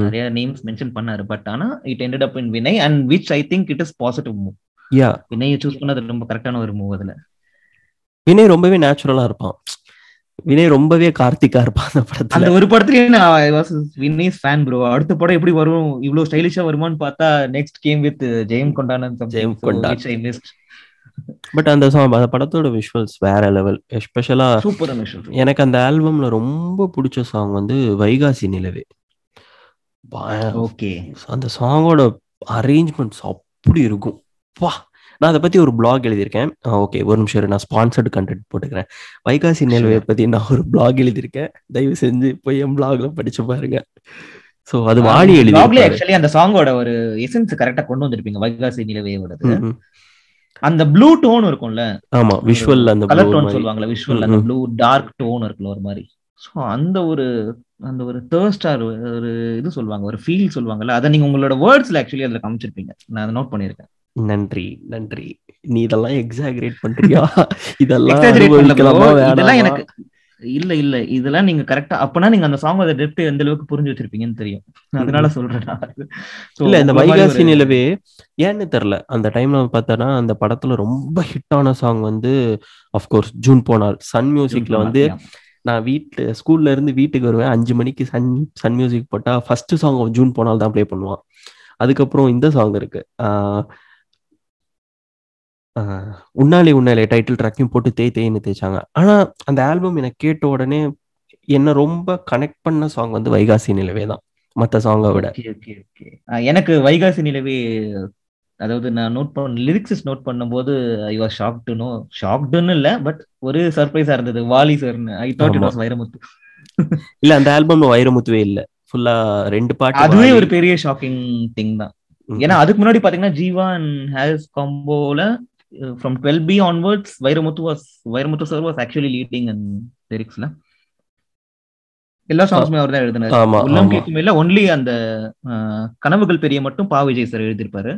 நிறைய நேம்ஸ் மென்ஷன் பண்ணாரு. பட் ஆனா it ended up in Vinay and which I think it is positive move yeah வினயை choose பண்ணது ரொம்ப கரெக்டான ஒரு மூவ் அதுல. வினய் ரொம்பவே நேச்சுரலா இருப்பான். வினய் ரொம்பவே கார்த்திகா இருப்பான் அந்த படத்துல. அந்த ஒரு படத்துலயே நான் வினேஷ் ஃபேன் ப்ரோ அடுத்த படம் எப்படி வரும் இவ்வளவு ஸ்டைலிஷா வருமான்னு பார்த்தா நெக்ஸ்ட் கேம் வித் ஜெயம் கொண்டானன் ஜெயம் கொண்டான். பட் அந்த அந்த படத்தோட விஷுவல்ஸ் வேற லெவல் எஸ்பெஷலா சூப்பர் எனக்கு அந்த ஆல்பம்ல ரொம்ப பிடிச்ச சாங் வந்து வைகாசி நிலவே. ஓகே அந்த சாங்கோட அரேஞ்ச்மெண்ட்ஸ் அப்படி இருக்கும். வா நான் அதை பத்தி ஒரு பிளாக் எழுதியிருக்கேன். ஓகே ஒரு நிமிஷம் நான் ஸ்பான்சர்டு கண்டென்ட் போட்டுக்கிறேன். வைகாசி நிலவையை பத்தி நான் ஒரு பிளாக் எழுதியிருக்கேன். தயவு செஞ்சு போய் என் பிளாக்ல படிச்சு பாருங்க. சோ அது வாணி எழுதி ஆக்சுவலி அந்த சாங்கோட ஒரு எசன்ஸ் கரெக்டா கொண்டு வந்திருப்பீங்க வைகாசி நிலவையோடது. அந்த ப்ளூ டோன் இருக்கும்ல ஆமா விஷுவல் அந்த கலர் டோன் மாதிரி. சொல்லுவாங்கல்ல விஷுவல் ம், அந்த. ப்ளூ டார்க் டோன் இருக்குல்ல ஒரு மாதிரி. ஸோ அந்த ஒரு அந்த ஒரு தேர்ஸ்டார் ஒரு இது சொல்லுவாங்க ஒரு ஃபீல் சொல்லுவாங்கல்ல அதை நீங்க உங்களோட வேர்ட்ஸ்ல ஆக்சுவலி அதுல காமிச்சிருப்பீங்க. நான் அதை நோட் பண்ணிருக்கேன் நன்றி நன்றி. நீ இதெல்லாம் எக்ஸாகரேட் பண்றியா? இதெல்லாம்? எனக்கு இல்ல இல்ல. இதெல்லாம் நீங்க கரெக்டா அப்பனா நீங்க அந்த சாங்கோட டெப்த் எந்த அளவுக்கு புரிஞ்சு வச்சிருப்பீங்கன்னு தெரியும். அதனால சொல்றேன் இல்ல இந்த வைகாசி நிலவே ஏன்னு தெரியல. அந்த டைம்ல பார்த்தோன்னா அந்த படத்துல ரொம்ப ஹிட்டான சாங் வந்து அஃப்கோர்ஸ் ஜூன் போனால். சன் மியூசிக்ல வந்து நான் வீட்டு ஸ்கூல்ல இருந்து வீட்டுக்கு வருவேன். அஞ்சு மணிக்கு சன் சன் மியூசிக் போட்டா ஃபர்ஸ்ட் சாங் ஜூன் போனால் தான் ப்ளே பண்ணுவான். அதுக்கப்புறம் இந்த சாங் இருக்கு. ஆஹ் உன்னாலே உன்னாலே டைட்டில் ட்ராக்கையும் போட்டு தேய் தேய்னு தேய்ச்சாங்க. ஆனா அந்த ஆல்பம் எனக்கு கேட்ட உடனே என்ன ரொம்ப கனெக்ட் பண்ண சாங் வந்து வைகாசி நிலவே தான் மற்ற சாங்கை விட. எனக்கு வைகாசி நிலவே அதாவது நான் நோட் பண்ண லிரிக்ஸ் நோட் பண்ணும்போது I was shock to know ஷாக்டுன்னு இல்ல பட் ஒரு சர்ப்ரைஸா இருந்தது. வாலி சார்னு I thought it. Was Vairamuthu. இல்ல அந்த ஆல்பம்ல வைரமுத்துவே இல்ல. ஃபுல்லா ரெண்டு பாட்டு அதுவே. ஒரு பெரிய ஷாக்கிங் திங் தான். ஏன்னா அதுக்கு முன்னாடி பாத்தீங்கன்னா Jeeva and Harris காம்போல from twelve B onwards Vairamuthu was Vairamuthu sir was actually leading and லிரிக்ஸ்ல எல்லா சாங்ஸுமே அவர் தான் எழுதினார். உள்ளம் கேட்கும் இல்ல ஒன்லி அந்த கனவுகள் பெரிய மட்டும் பா விஜய் சார் எழுதியிருப்பாரு.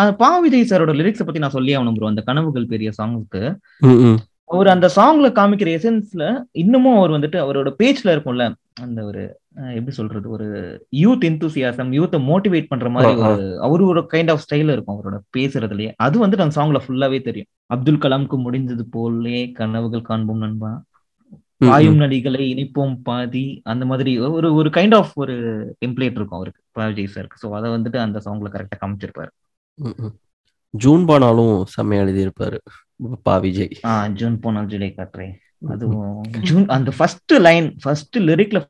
அந்த பா விஜய் சாரோட லிரிக்ஸை பத்தி நான் சொல்லி ஆகணும் ப்ரோ அந்த கனவுகள் பெரிய சாங்ஸ்க்கு. அவர் அந்த சாங்ல காமிக்கிற எசன்ஸ்ல இன்னமும் அவர் வந்துட்டு அவரோட பேஜ்ல இருக்கும்ல அந்த ஒரு எப்படி சொல்றது ஒரு யூத் இன்தூசியாசம் யூத்தை மோட்டிவேட் பண்ற மாதிரி. ஒரு அவரு ஒரு கைண்ட் ஆஃப் ஸ்டைல் இருக்கும் அவரோட பேசுறதுலயே. அது வந்துட்டு அந்த சாங்ல ஃபுல்லாவே தெரியும். அப்துல் கலாம்க்கு முடிந்தது போலே கனவுகள் காண்போம் நண்பா. ம், ம். பாயும் நடிகளை இனிப்போம் பாதி. அந்த மாதிரி ஒரு ஒரு கைண்ட் ஆஃப் ஒரு டெம்ப்ளேட் இருக்கும் அவருக்கு பா விஜய் சாருக்கு ஸோ அதை வந்துட்டு அந்த சாங்ல கரெக்டா காமிச்சிருப்பாரு. ஜூன் பானாலும் செம்மையா எழுதியிருப்பாரு பா விஜய். ஆ ஜூன் போனால் ஜூலை காட்டுறேன் அதுவும் ஜூன் அந்த ஃபர்ஸ்ட் லைன் ஃபர்ஸ்ட் லிரிக்ல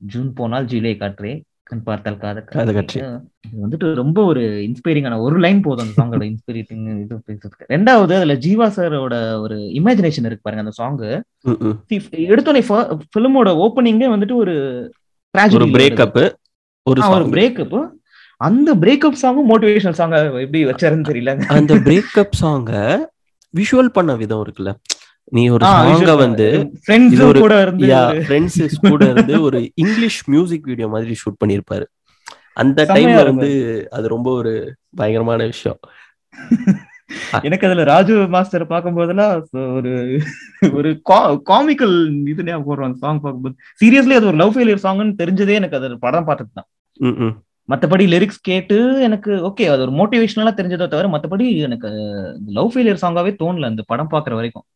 ஜூன் போனால் ஜூலை காற்றே கண் பார்த்தால் காத காது காற்றே. இது வந்துட்டு ரொம்ப ஒரு இன்ஸ்பைரிங்கான ஒரு லைன் போதும் அந்த சாங்கோட இன்ஸ்பைரிங் இது பேசுறதுக்கு. ரெண்டாவது அதுல ஜீவா சாரோட ஒரு இமேஜினேஷன் இருக்கு பாருங்க அந்த சாங் ம், ம். எடுத்தோடனே பிலிமோட ஓப்பனிங்கே வந்துட்டு ஒரு ஒரு பிரேக்கப் ஒரு ஒரு. பிரேக்கப் அந்த பிரேக்கப் சாங்கும் மோட்டிவேஷனல் சாங் எப்படி வச்சாருன்னு தெரியல. அந்த பிரேக்கப் சாங்க விஷுவல் பண்ண விதம் இருக்குல்ல. நீ ஒரு சாங்க வந்து கூட இருந்து ஒரு- ஃப்ரெண்ட்ஸ் கூட இருந்து ஒரு இங்கிலீஷ் மியூசிக் வீடியோ மாதிரி ஷூட் பண்ணியிருப்பாரு அந்த டைம்ல. வந்து அது ரொம்ப ஒரு பயங்கரமான விஷயம் எனக்கு அதுல ராஜு மாஸ்டர் பார்க்கும் போதெல்லாம் so ஒரு ஒரு காமிக்கல் இது ஞாபகம் வரும் சாங் பார்க்கும்போது சீரியஸ்லி அது ஒரு லவ் ஃபெயிலியர் சாங்னு தெரிஞ்சதே எனக்கு அது படம் பார்த்தது தான். மத்தபடி லிரிக்ஸ் கேட்டு எனக்கு ஓகே அது ஒரு மோட்டிவேஷனலா தெரிஞ்சதோ தவிர மத்தபடி எனக்கு லவ் ஃபெயிலியர் சாங்காவே தோணல அந்த படம் பாக்குற வரைக்கும்.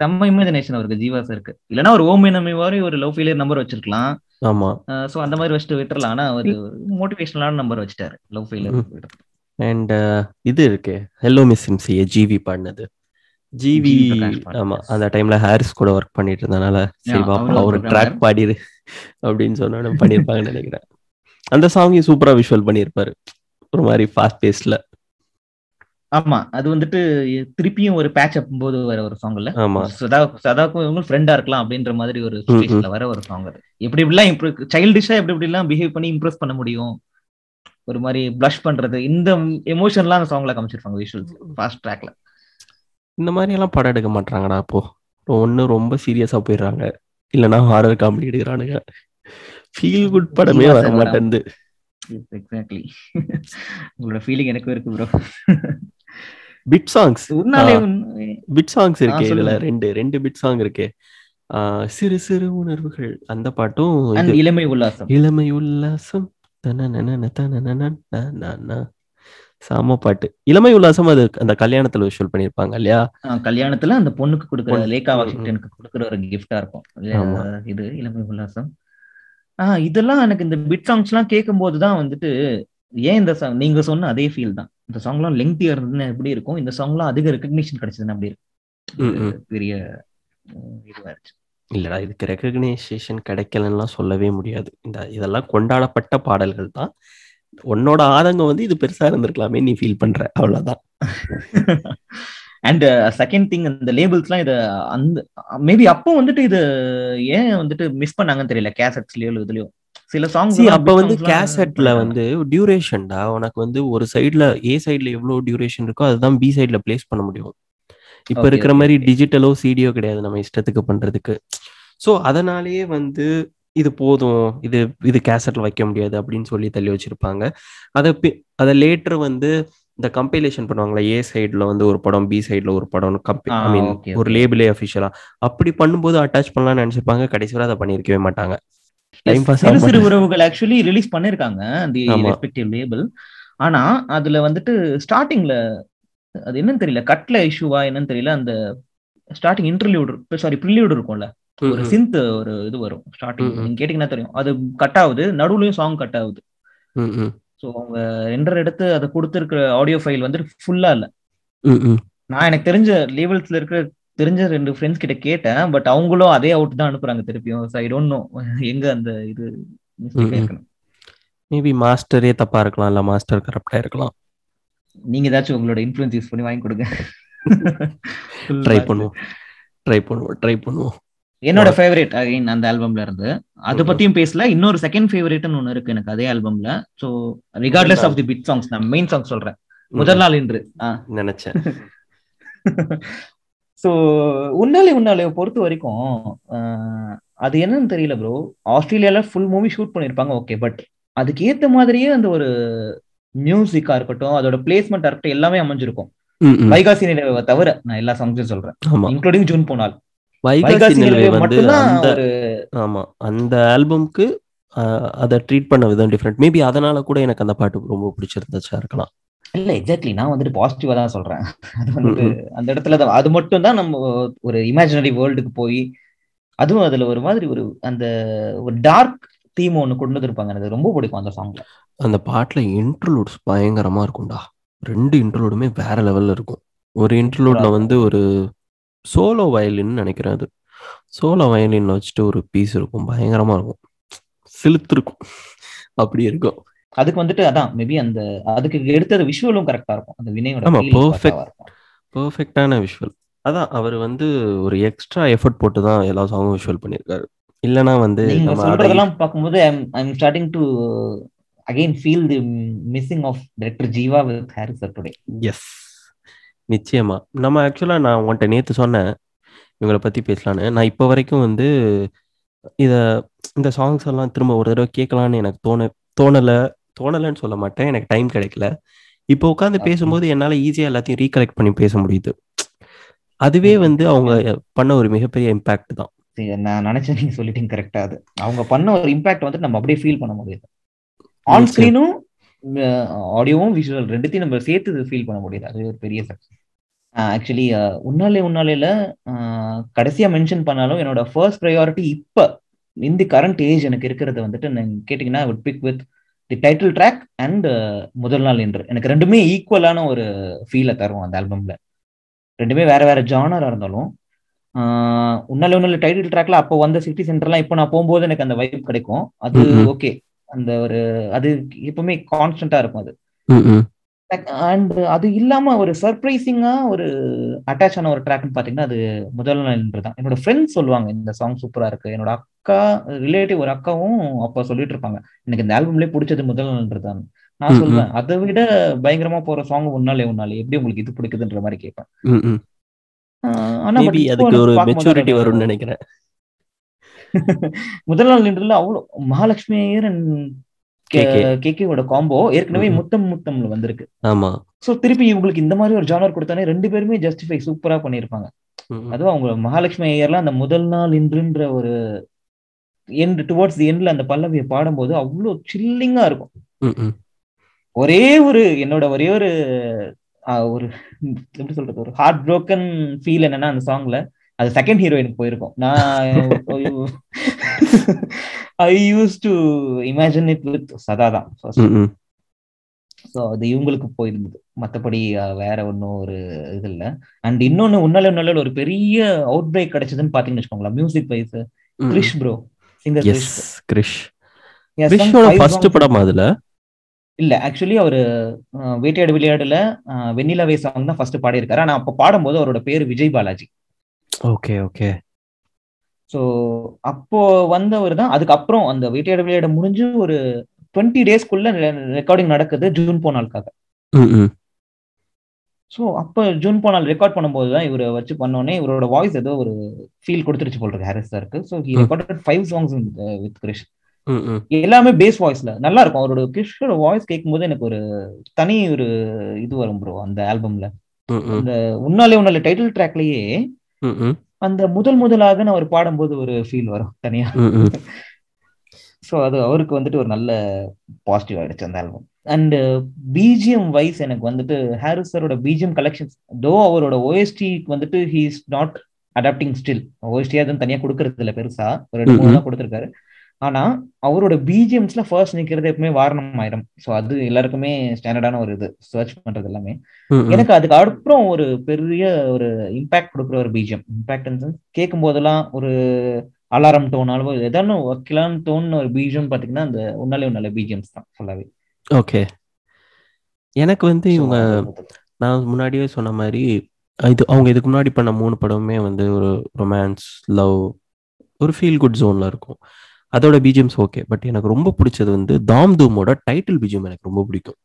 செம்ம இமேஜினேஷன் அவருக்கு ஜீவா சாருக்கு இல்லைன்னா ஒரு ஓம் நம்பி மாதிரி ஒரு லவ் ஃபெயிலியர் நம்பர் வச்சிருக்கலாம். ஆமா. சோ அந்த மாதிரி வச்சுட்டு விட்டுறலாம். ஆனா ஒரு மோட்டிவேஷனலான நம்பர் வச்சுட்டாரு லவ் ஃபெயிலியர் அண்ட் இது இருக்கு ஹெல்லோ மிஸ் சிம்சியே ஜிவி பாடினது ஜிவி. ஆமா அந்த டைம்ல ஹாரிஸ் கூட ஒர்க் பண்ணிட்டு இருந்தனால சரி பாப்பா ஒரு ட்ராக். பாடிரு அப்படின்னு சொன்னா பண்ணிருப்பாங்கன்னு நினைக்கிறேன். அந்த சாங்கையும் சூப்பரா விஷுவல் பண்ணியிருப்பாரு ஒரு மாதிரி ஃபாஸ்ட் பேஸ்ட்ல ஆமா அது வந்துட்டு திருப்பியும் ஒரு பேட்ச் அப் போது வர ஒரு சாங் இல்ல. சதா சதாக்கும் இவங்க ஃப்ரெண்டா இருக்கலாம் அப்படின்ற மாதிரி ஒரு சுச்சுவேஷன்ல வர ஒரு சாங் அது. எப்படி இப்படிலாம் சைல்டிஷா எப்படி இப்படி எல்லாம் பிஹேவ் பண்ணி இம்ப்ரெஸ் பண்ண முடியும்? ஒரு மாதிரி ப்ளஷ் பண்றது இந்த எமோஷன்லாம் அந்த சாங்ல காமிச்சிருப்பாங்க விஷுவல்ஸ் ஃபாஸ்ட் ட்ராக்ல இந்த மாதிரி எல்லாம் படம் எடுக்க மாட்டாங்கடா அப்போ. ஒண்ணு ரொம்ப சீரியஸா போயிடுறாங்க. இல்லைன்னா ஹாரர் காமெடி எடுக்கிறானுங்க. ஃபீல் குட் படமே வர. மாட்டேங்குது எக்ஸாக்ட்லி உங்களோட ஃபீலிங் எனக்கும் இருக்கு bro bit songs bit songs இருக்கே. இதுல ரெண்டு ரெண்டு பிட் சாங் இருக்கே. சிறு சிறு உணர்வுகள். அந்த பாட்டும் இளமை உல்லாசம். இளமை உல்லாசம். செம பாட்டு. இளமை உல்லாசம் அது அந்த கல்யாணத்துல விஷுவல் பண்ணிருப்பாங்க இல்லையா? கல்யாணத்துல அந்த பொண்ணுக்கு கொடுக்குற பொண்ணு. லேகா ம், ம். வாஷிங்டனுக்கு கொடுக்குற ஒரு கிஃப்டா இருக்கும். இது இளமை உல்லாசம். ஆஹ் இதெல்லாம் எனக்கு இந்த பிட் சாங்ஸ் எல்லாம் கேட்கும்போது தான் வந்துட்டு ஏன் இந்த song நீங்க சொன்ன அதே ஃபீல் தான். இந்த சாங்லாம் லெங்க்தியா இருந்ததுன்னா எப்படி இருக்கும்? இந்த சாங்லாம் அதிக ரெக்கக்னிஷன் கிடைச்சதுன்னா அப்படி. இருக்கும் பெரிய இதுவா இருந்துச்சு. இல்லடா இதுக்கு ரெகக்னைசேஷன் கிடைக்கலன்னுலாம் சொல்லவே முடியாது. இந்த இதெல்லாம் கொண்டாடப்பட்ட பாடல்கள் தான். உன்னோட ஆதங்கம் வந்து இது பெருசா இருந்திருக்கலாமே நீ ஃபீல் பண்ற. அவ்வளவுதான். அண்ட் செகண்ட் திங் அந்த லேபிள்ஸ்லாம் இத அந்த மேபி அப்போ வந்துட்டு இது ஏன் வந்துட்டு மிஸ் பண்ணாங்கன்னு தெரியல கேசட்ஸ்லயோ இதுலயோ. சில See, அப்ப வந்து கேசட்ல வந்து டியூரேஷன்டா உனக்கு வந்து ஒரு சைடுல ஏ சைடுல எவ்வளவு டியூரேஷன் இருக்கோ அதுதான் பி சைடுல பிளேஸ் பண்ண முடியும். இப்ப இருக்கிற மாதிரி. டிஜிட்டலோ சிடியோ கிடையாது நம்ம இஷ்டத்துக்கு பண்றதுக்கு. சோ அதனாலேயே வந்து இது போதும் இது இது கேசட்ல வைக்க முடியாது அப்படின்னு சொல்லி தள்ளி வச்சிருப்பாங்க. அதை அதை லேட்டர் வந்து இந்த கம்பைலேஷன் பண்ணுவாங்களா ஏ சைடுல வந்து ஒரு படம் பி சைடுல ஒரு படம் ஐ மீன் ஒரு. லேபிளே அஃபிஷியலா அப்படி பண்ணும்போது அட்டாச் பண்ணலாம்னு நினைச்சிருப்பாங்க கடைசி வரை அதை பண்ணிருக்கவே மாட்டாங்க. சிறு சிறு உறவுகள் ஆக்சுவலி ரிலீஸ் பண்ணிருக்காங்க தி. ரெஸ்பெக்டிவ் லேபிள் ஆனா அதுல வந்துட்டு ஸ்டார்டிங்ல அது என்னன்னு தெரியல கட்ல இஷ்யூவா என்னன்னு தெரியல அந்த ஸ்டார்டிங் இன்டர்வியூட் சாரி ப்ரிலியூட் இருக்கும்ல ஒரு சிந்த் ஒரு இது வரும் ஸ்டார்டிங். நீங்க கேட்டீங்கன்னா தெரியும். அது கட் ஆகுது நடுவுலயும் சாங் கட் ஆகுது. ஸோ அவங்க ரெண்டரை எடுத்து அதை கொடுத்துருக்கிற ஆடியோ ஃபைல் வந்து ஃபுல்லா இல்ல. நான் எனக்கு தெரிஞ்ச லேபிள்ஸ்ல இருக்கிற தெரிஞ்ச ரெண்டு ஃப்ரெண்ட்ஸ் கிட்ட கேட்டேன் பட் அவங்களும் அதே அவுட் தான் அனுப்புறாங்க திருப்பியும். ஐ டோன்ட் நோ எங்க அந்த இது மேபி மாஸ்டரே தப்பா இருக்கலாம் இல்ல மாஸ்டர் கரப்டா இருக்கலாம். நீங்க ஏதாச்சும் உங்களோட இன்ஃபுளுன்ஸ் யூஸ் பண்ணி வாங்கி கொடுங்க. ட்ரை. பண்ணுவோம். ட்ரை பண்ணுவோம் ட்ரை பண்ணுவோம். என்னோட ஃபேவரட் அகைன் அந்த ஆல்பம்ல இருந்து. அது. பத்தியும் பேசல இன்னொரு செகண்ட் ஃபேவரட்னு ஒன்னு இருக்கு எனக்கு அதே ஆல்பம்ல so regardless of the bit songs நான் மெயின் சாங் சொல்றேன். முதல் நாள் இன்று. நினைச்சேன். ஸோ உன்னாலே உன்னாலே பொறுத்த வரைக்கும் அது என்னன்னு தெரியல ப்ரோ ஆஸ்திரேலியால ஃபுல் மூவி ஷூட் பண்ணிருப்பாங்க ஓகே பட் அதுக்கு ஏத்த மாதிரியே அந்த ஒரு மியூசிக்கா இருக்கட்டும் அதோட பிளேஸ்மெண்டா இருக்கட்டும் எல்லாமே அமைஞ்சிருக்கும். வைகாசி நிலவை தவிர நான் எல்லா சாங்ஸும் சொல்றேன். இன்க்ளூடிங் ஜூன் போனால் வைகாசி நிலவை வந்து அந்த ஆமா அந்த ஆல்பம்க்கு அதை ட்ரீட் பண்ண விதம் டிஃப்ரெண்ட் மேபி அதனால கூட எனக்கு அந்த பாட்டு ரொம்ப பிடிச்சிருந்துச்சா இருக்கலாம். இல்ல எக்ஸாக்ட்லி நான் வந்துட்டு பாசிட்டிவா தான் சொல்றேன். அது வந்துட்டு அந்த இடத்துல தான். அது மட்டும் தான் நம்ம ஒரு இமேஜினரி வேர்ல்டுக்கு போய் அதுவும் அதுல ஒரு மாதிரி ஒரு அந்த ஒரு டார்க் தீம் ஒண்ணு கொண்டு வந்திருப்பாங்க. எனக்கு ரொம்ப பிடிக்கும் அந்த சாங்ல அந்த பாட்டுல இன்டர்லூட்ஸ் பயங்கரமா இருக்கும்டா. ரெண்டு இன்டர்லூடுமே வேற லெவல்ல இருக்கும். ஒரு இன்டர்லூட்ல வந்து ஒரு சோலோ வயலின் நினைக்கிறேன் அது. சோலோ வயலின்ல வச்சுட்டு ஒரு பீஸ் இருக்கும். பயங்கரமா இருக்கும். சிலுத்து இருக்கும். அப்படி இருக்கும். அதுக்கு வந்துட்டு அதான் மேபி அந்த அதுக்கு எடுத்தது விஷுவலும் கரெக்டா இருக்கும். அந்த வினையோட. பெர்ஃபெக்டான விஷுவல் அதான் அவர் வந்து ஒரு எக்ஸ்ட்ரா எஃபர்ட் போட்டு தான் எல்லா சாங்கும் விஷுவல் பண்ணியிருக்காரு. இல்லைன்னா வந்து நம்ம சொல்றதெல்லாம் பார்க்கும்போது I'm starting to again feel the missing of director Jeeva with Harris today yes நிச்சயமா. நம்ம ஆக்சுவலா நான் உன்கிட்ட நேத்து சொன்னேன். இவங்களை பத்தி பேசலான்னு. நான் இப்போ வரைக்கும் வந்து இத இந்த சாங்ஸ் எல்லாம் திரும்ப ஒரு தடவை கேட்கலான்னு எனக்கு தோண தோணல. தோணலைன்னு சொல்ல மாட்டேன். எனக்கு டைம் கிடைக்கல. இப்போ உட்காந்து. பேசும்போது என்னால ஈஸியா எல்லாத்தையும் ரீகலெக்ட் பண்ணி பேச முடியுது. அதுவே. வந்து அவங்க பண்ண ஒரு மிகப்பெரிய இம்பாக்ட் தான். நான் நினைச்சேன் நீங்க சொல்லிட்டீங்க கரெக்டா அது. அவங்க பண்ண ஒரு இம்பாக்ட் வந்து நம்ம அப்படியே ஃபீல் பண்ண முடியுது. ஆன். ஸ்கிரீனும் ஆடியோவும் விஷுவல் ரெண்டுத்தையும் நம்ம சேர்த்து ஃபீல் பண்ண முடியுது. அது ஒரு பெரிய சக்சஸ் ஆக்சுவலி உன்னாலே உன்னாலேல கடைசியா மென்ஷன் பண்ணாலும் என்னோட ஃபர்ஸ்ட் ப்ரையாரிட்டி இப்ப இந்த கரண்ட் ஏஜ் எனக்கு இருக்கிறது வந்துட்டு நீங்க கேட்டீங்கன்னா would pick with the title track and முதல் நாள் என்று. எனக்கு ரெண்டுமே ஈக்குவலான ஒரு ஃபீலை தரும் அந்த ஆல்பம்ல ரெண்டுமே வேற வேற ஜானரா இருந்தாலும் உன்னால உன்னால டைட்டில் ட்ராக்ல அப்போ வந்த சிட்டி சென்டர்லாம் இப்போ நான் போகும்போது எனக்கு அந்த வைப் கிடைக்கும். அது. ஓகே அந்த ஒரு அது எப்பவுமே கான்ஸ்டன்டா இருக்கும் அது. அண்ட் அது இல்லாம ஒரு சர்ப்ரைசிங்கா ஒரு அட்டாச் ஆன ஒரு ட்ராக்னு பாத்தீங்கன்னா அது முதல் நாள் தான் என்னோட ஃப்ரெண்ட்ஸ் சொல்லுவாங்க இந்த சாங் சூப்பரா இருக்கு. என்னோட அக்கா ரிலேட்டிவ் ஒரு அக்காவும் அப்ப சொல்லிட்டு இருப்பாங்க எனக்கு இந்த ஆல்பம்லயே பிடிச்சது முதல் நாள் தான் நான் சொல்லுவேன் அதை விட பயங்கரமா போற சாங் உன்னாலே உன்னாலே எப்படி உங்களுக்கு இது பிடிக்குதுன்ற மாதிரி கேட்பேன். ஆனா அதுக்கு ஒரு மெச்சூரிட்டி வரும்னு நினைக்கிறேன். முதல் நாள் நின்றுல அவ்வளவு மகாலட்சுமி ஐயர். கேகேவோட காம்போ ஏற்கனவே. முத்தம் முத்தம்ல வந்திருக்கு ஆமா சோ திருப்பி இவங்களுக்கு இந்த மாதிரி ஒரு ஜானர் கொடுத்தானே ரெண்டு பேருமே ஜஸ்டிஃபை சூப்பரா பண்ணிருப்பாங்க. அதுவும் அவங்க மகாலட்சுமி ஐயர்லாம் அந்த முதல் நாள் இன்றுன்ற ஒரு எண்ட் டுவர்ட்ஸ் தி எண்ட்ல அந்த பல்லவியை பாடும்போது அவ்வளோ சில்லிங்கா இருக்கும். ஒரே ஒரு என்னோட ஒரே ஒரு ஒரு எப்படி சொல்றது ஒரு ஹார்ட் broken ஃபீல் என்னன்னா அந்த சாங்ல அது செகண்ட் ஹீரோயினுக்கு போயிருக்கும். நான் I use to imagine it with Sadha தான். ஸோ அது இவங்களுக்கு போயிருந்தது. மற்றபடி வேற ஒன்றும் ஒரு இது இல்லை. அண்ட் இன்னொன்னு உன்னால உன்னால ஒரு பெரிய அவுட் பிரேக் கிடைச்சதுன்னு பாத்தீங்கன்னு வச்சுக்கோங்களேன். Music wise. Krish bro singer Krish Krish படம் அதுல? இல்ல ஆக்சுவலி அவரு வேட்டையாடு விளையாடுல அஹ், வெண்ணிலாவே சாங் தான் ஃபர்ஸ்ட் பாடியிருக்காரு. ஆனா அப்ப பாடும்போது அவரோட பேர் Vijay Balaji. Okay okay so அப்போ வந்தவர் தான் அதுக்கப்புறம் அந்த வேட்டையாடு விளையாட முடிஞ்சு ஒரு டுவெண்ட்டி டேஸ்க்குள்ள ரெக்கார்டிங் நடக்குது ஜூன் போனாலுக்காக. ஸோ அப்போ ஜூன் போனால் ரெக்கார்ட் பண்ணும்போது தான் இவரை வச்சு பண்ணோன்னே இவரோட வாய்ஸ் ஏதோ ஒரு ஃபீல் கொடுத்துருச்சு போல் இருக்கு ஹாரிஸ் சாருக்கு so he. Recorded five songs with Krish எல்லாமே பேஸ் வாய்ஸ்ல நல்லா இருக்கும். அவரோட கிறிஷோட வாய்ஸ் கேட்கும்போது எனக்கு ஒரு தனி ஒரு இது வரும் ப்ரோ அந்த ஆல்பம்ல அந்த உன்னாலே உன்னால டைட்டில் ட்ராக்லயே அந்த முதல் முதலாக நான் அவர் பாடும்போது ஒரு ஃபீல் வரும் தனியா. ஸோ அது அவருக்கு வந்துட்டு ஒரு நல்ல பாசிட்டிவ் ஆயிடுச்சு அந்த ஆல்பம் அண்ட் பிஜிஎம் வைஸ் எனக்கு வந்துட்டு ஹாரிஸ் சரோட பிஜிஎம் கலெக்ஷன்ஸ் தோ அவரோட ஓஎஸ்டிக்கு வந்துட்டு he is not adapting still OST அதுவும் தனியா கொடுக்கறது இல்ல பெருசா. ஒரு ரெண்டு மூணு. தான் கொடுத்துருக்காரு. ஆனா அவரோட பிஜிஎம்ஸ்ல ஃபர்ஸ்ட் நிக்கிறது எப்பவுமே வாரணம் ஆயிரம். ஸோ அது எல்லாருக்குமே ஸ்டாண்டர்டான ஒரு இது சர்ச் பண்றது எல்லாமே. எனக்கு அதுக்கு அப்புறம் ஒரு பெரிய ஒரு இம்பாக்ட் கொடுக்குற ஒரு பிஜிஎம் இம்பாக்ட் கேட்கும் போதெல்லாம் ஒரு அலாரம் டோன் அளவு வைக்கலாம்னு தோணுன ஒரு பிஜிஎம் பாத்தீங்கன்னா அந்த உன்னாலே உன்னால பிஜிஎம்ஸ் தான் ஃபுல்லாவே ஓகே எனக்கு வந்து இவங்க நான் முன்னாடியே சொன்ன மாதிரி இது அவங்க இதுக்கு முன்னாடி பண்ண மூணு படமுமே வந்து ஒரு ரொமான்ஸ் லவ் ஒரு ஃபீல் குட் ஜோன்ல இருக்கும். அதோட பிஜிஎம்ஸ் ஓகே பட் எனக்கு ரொம்ப பிடிச்சது வந்து தாம் தூமோட டைட்டில் பிஜிஎம் எனக்கு ரொம்ப பிடிக்கும்.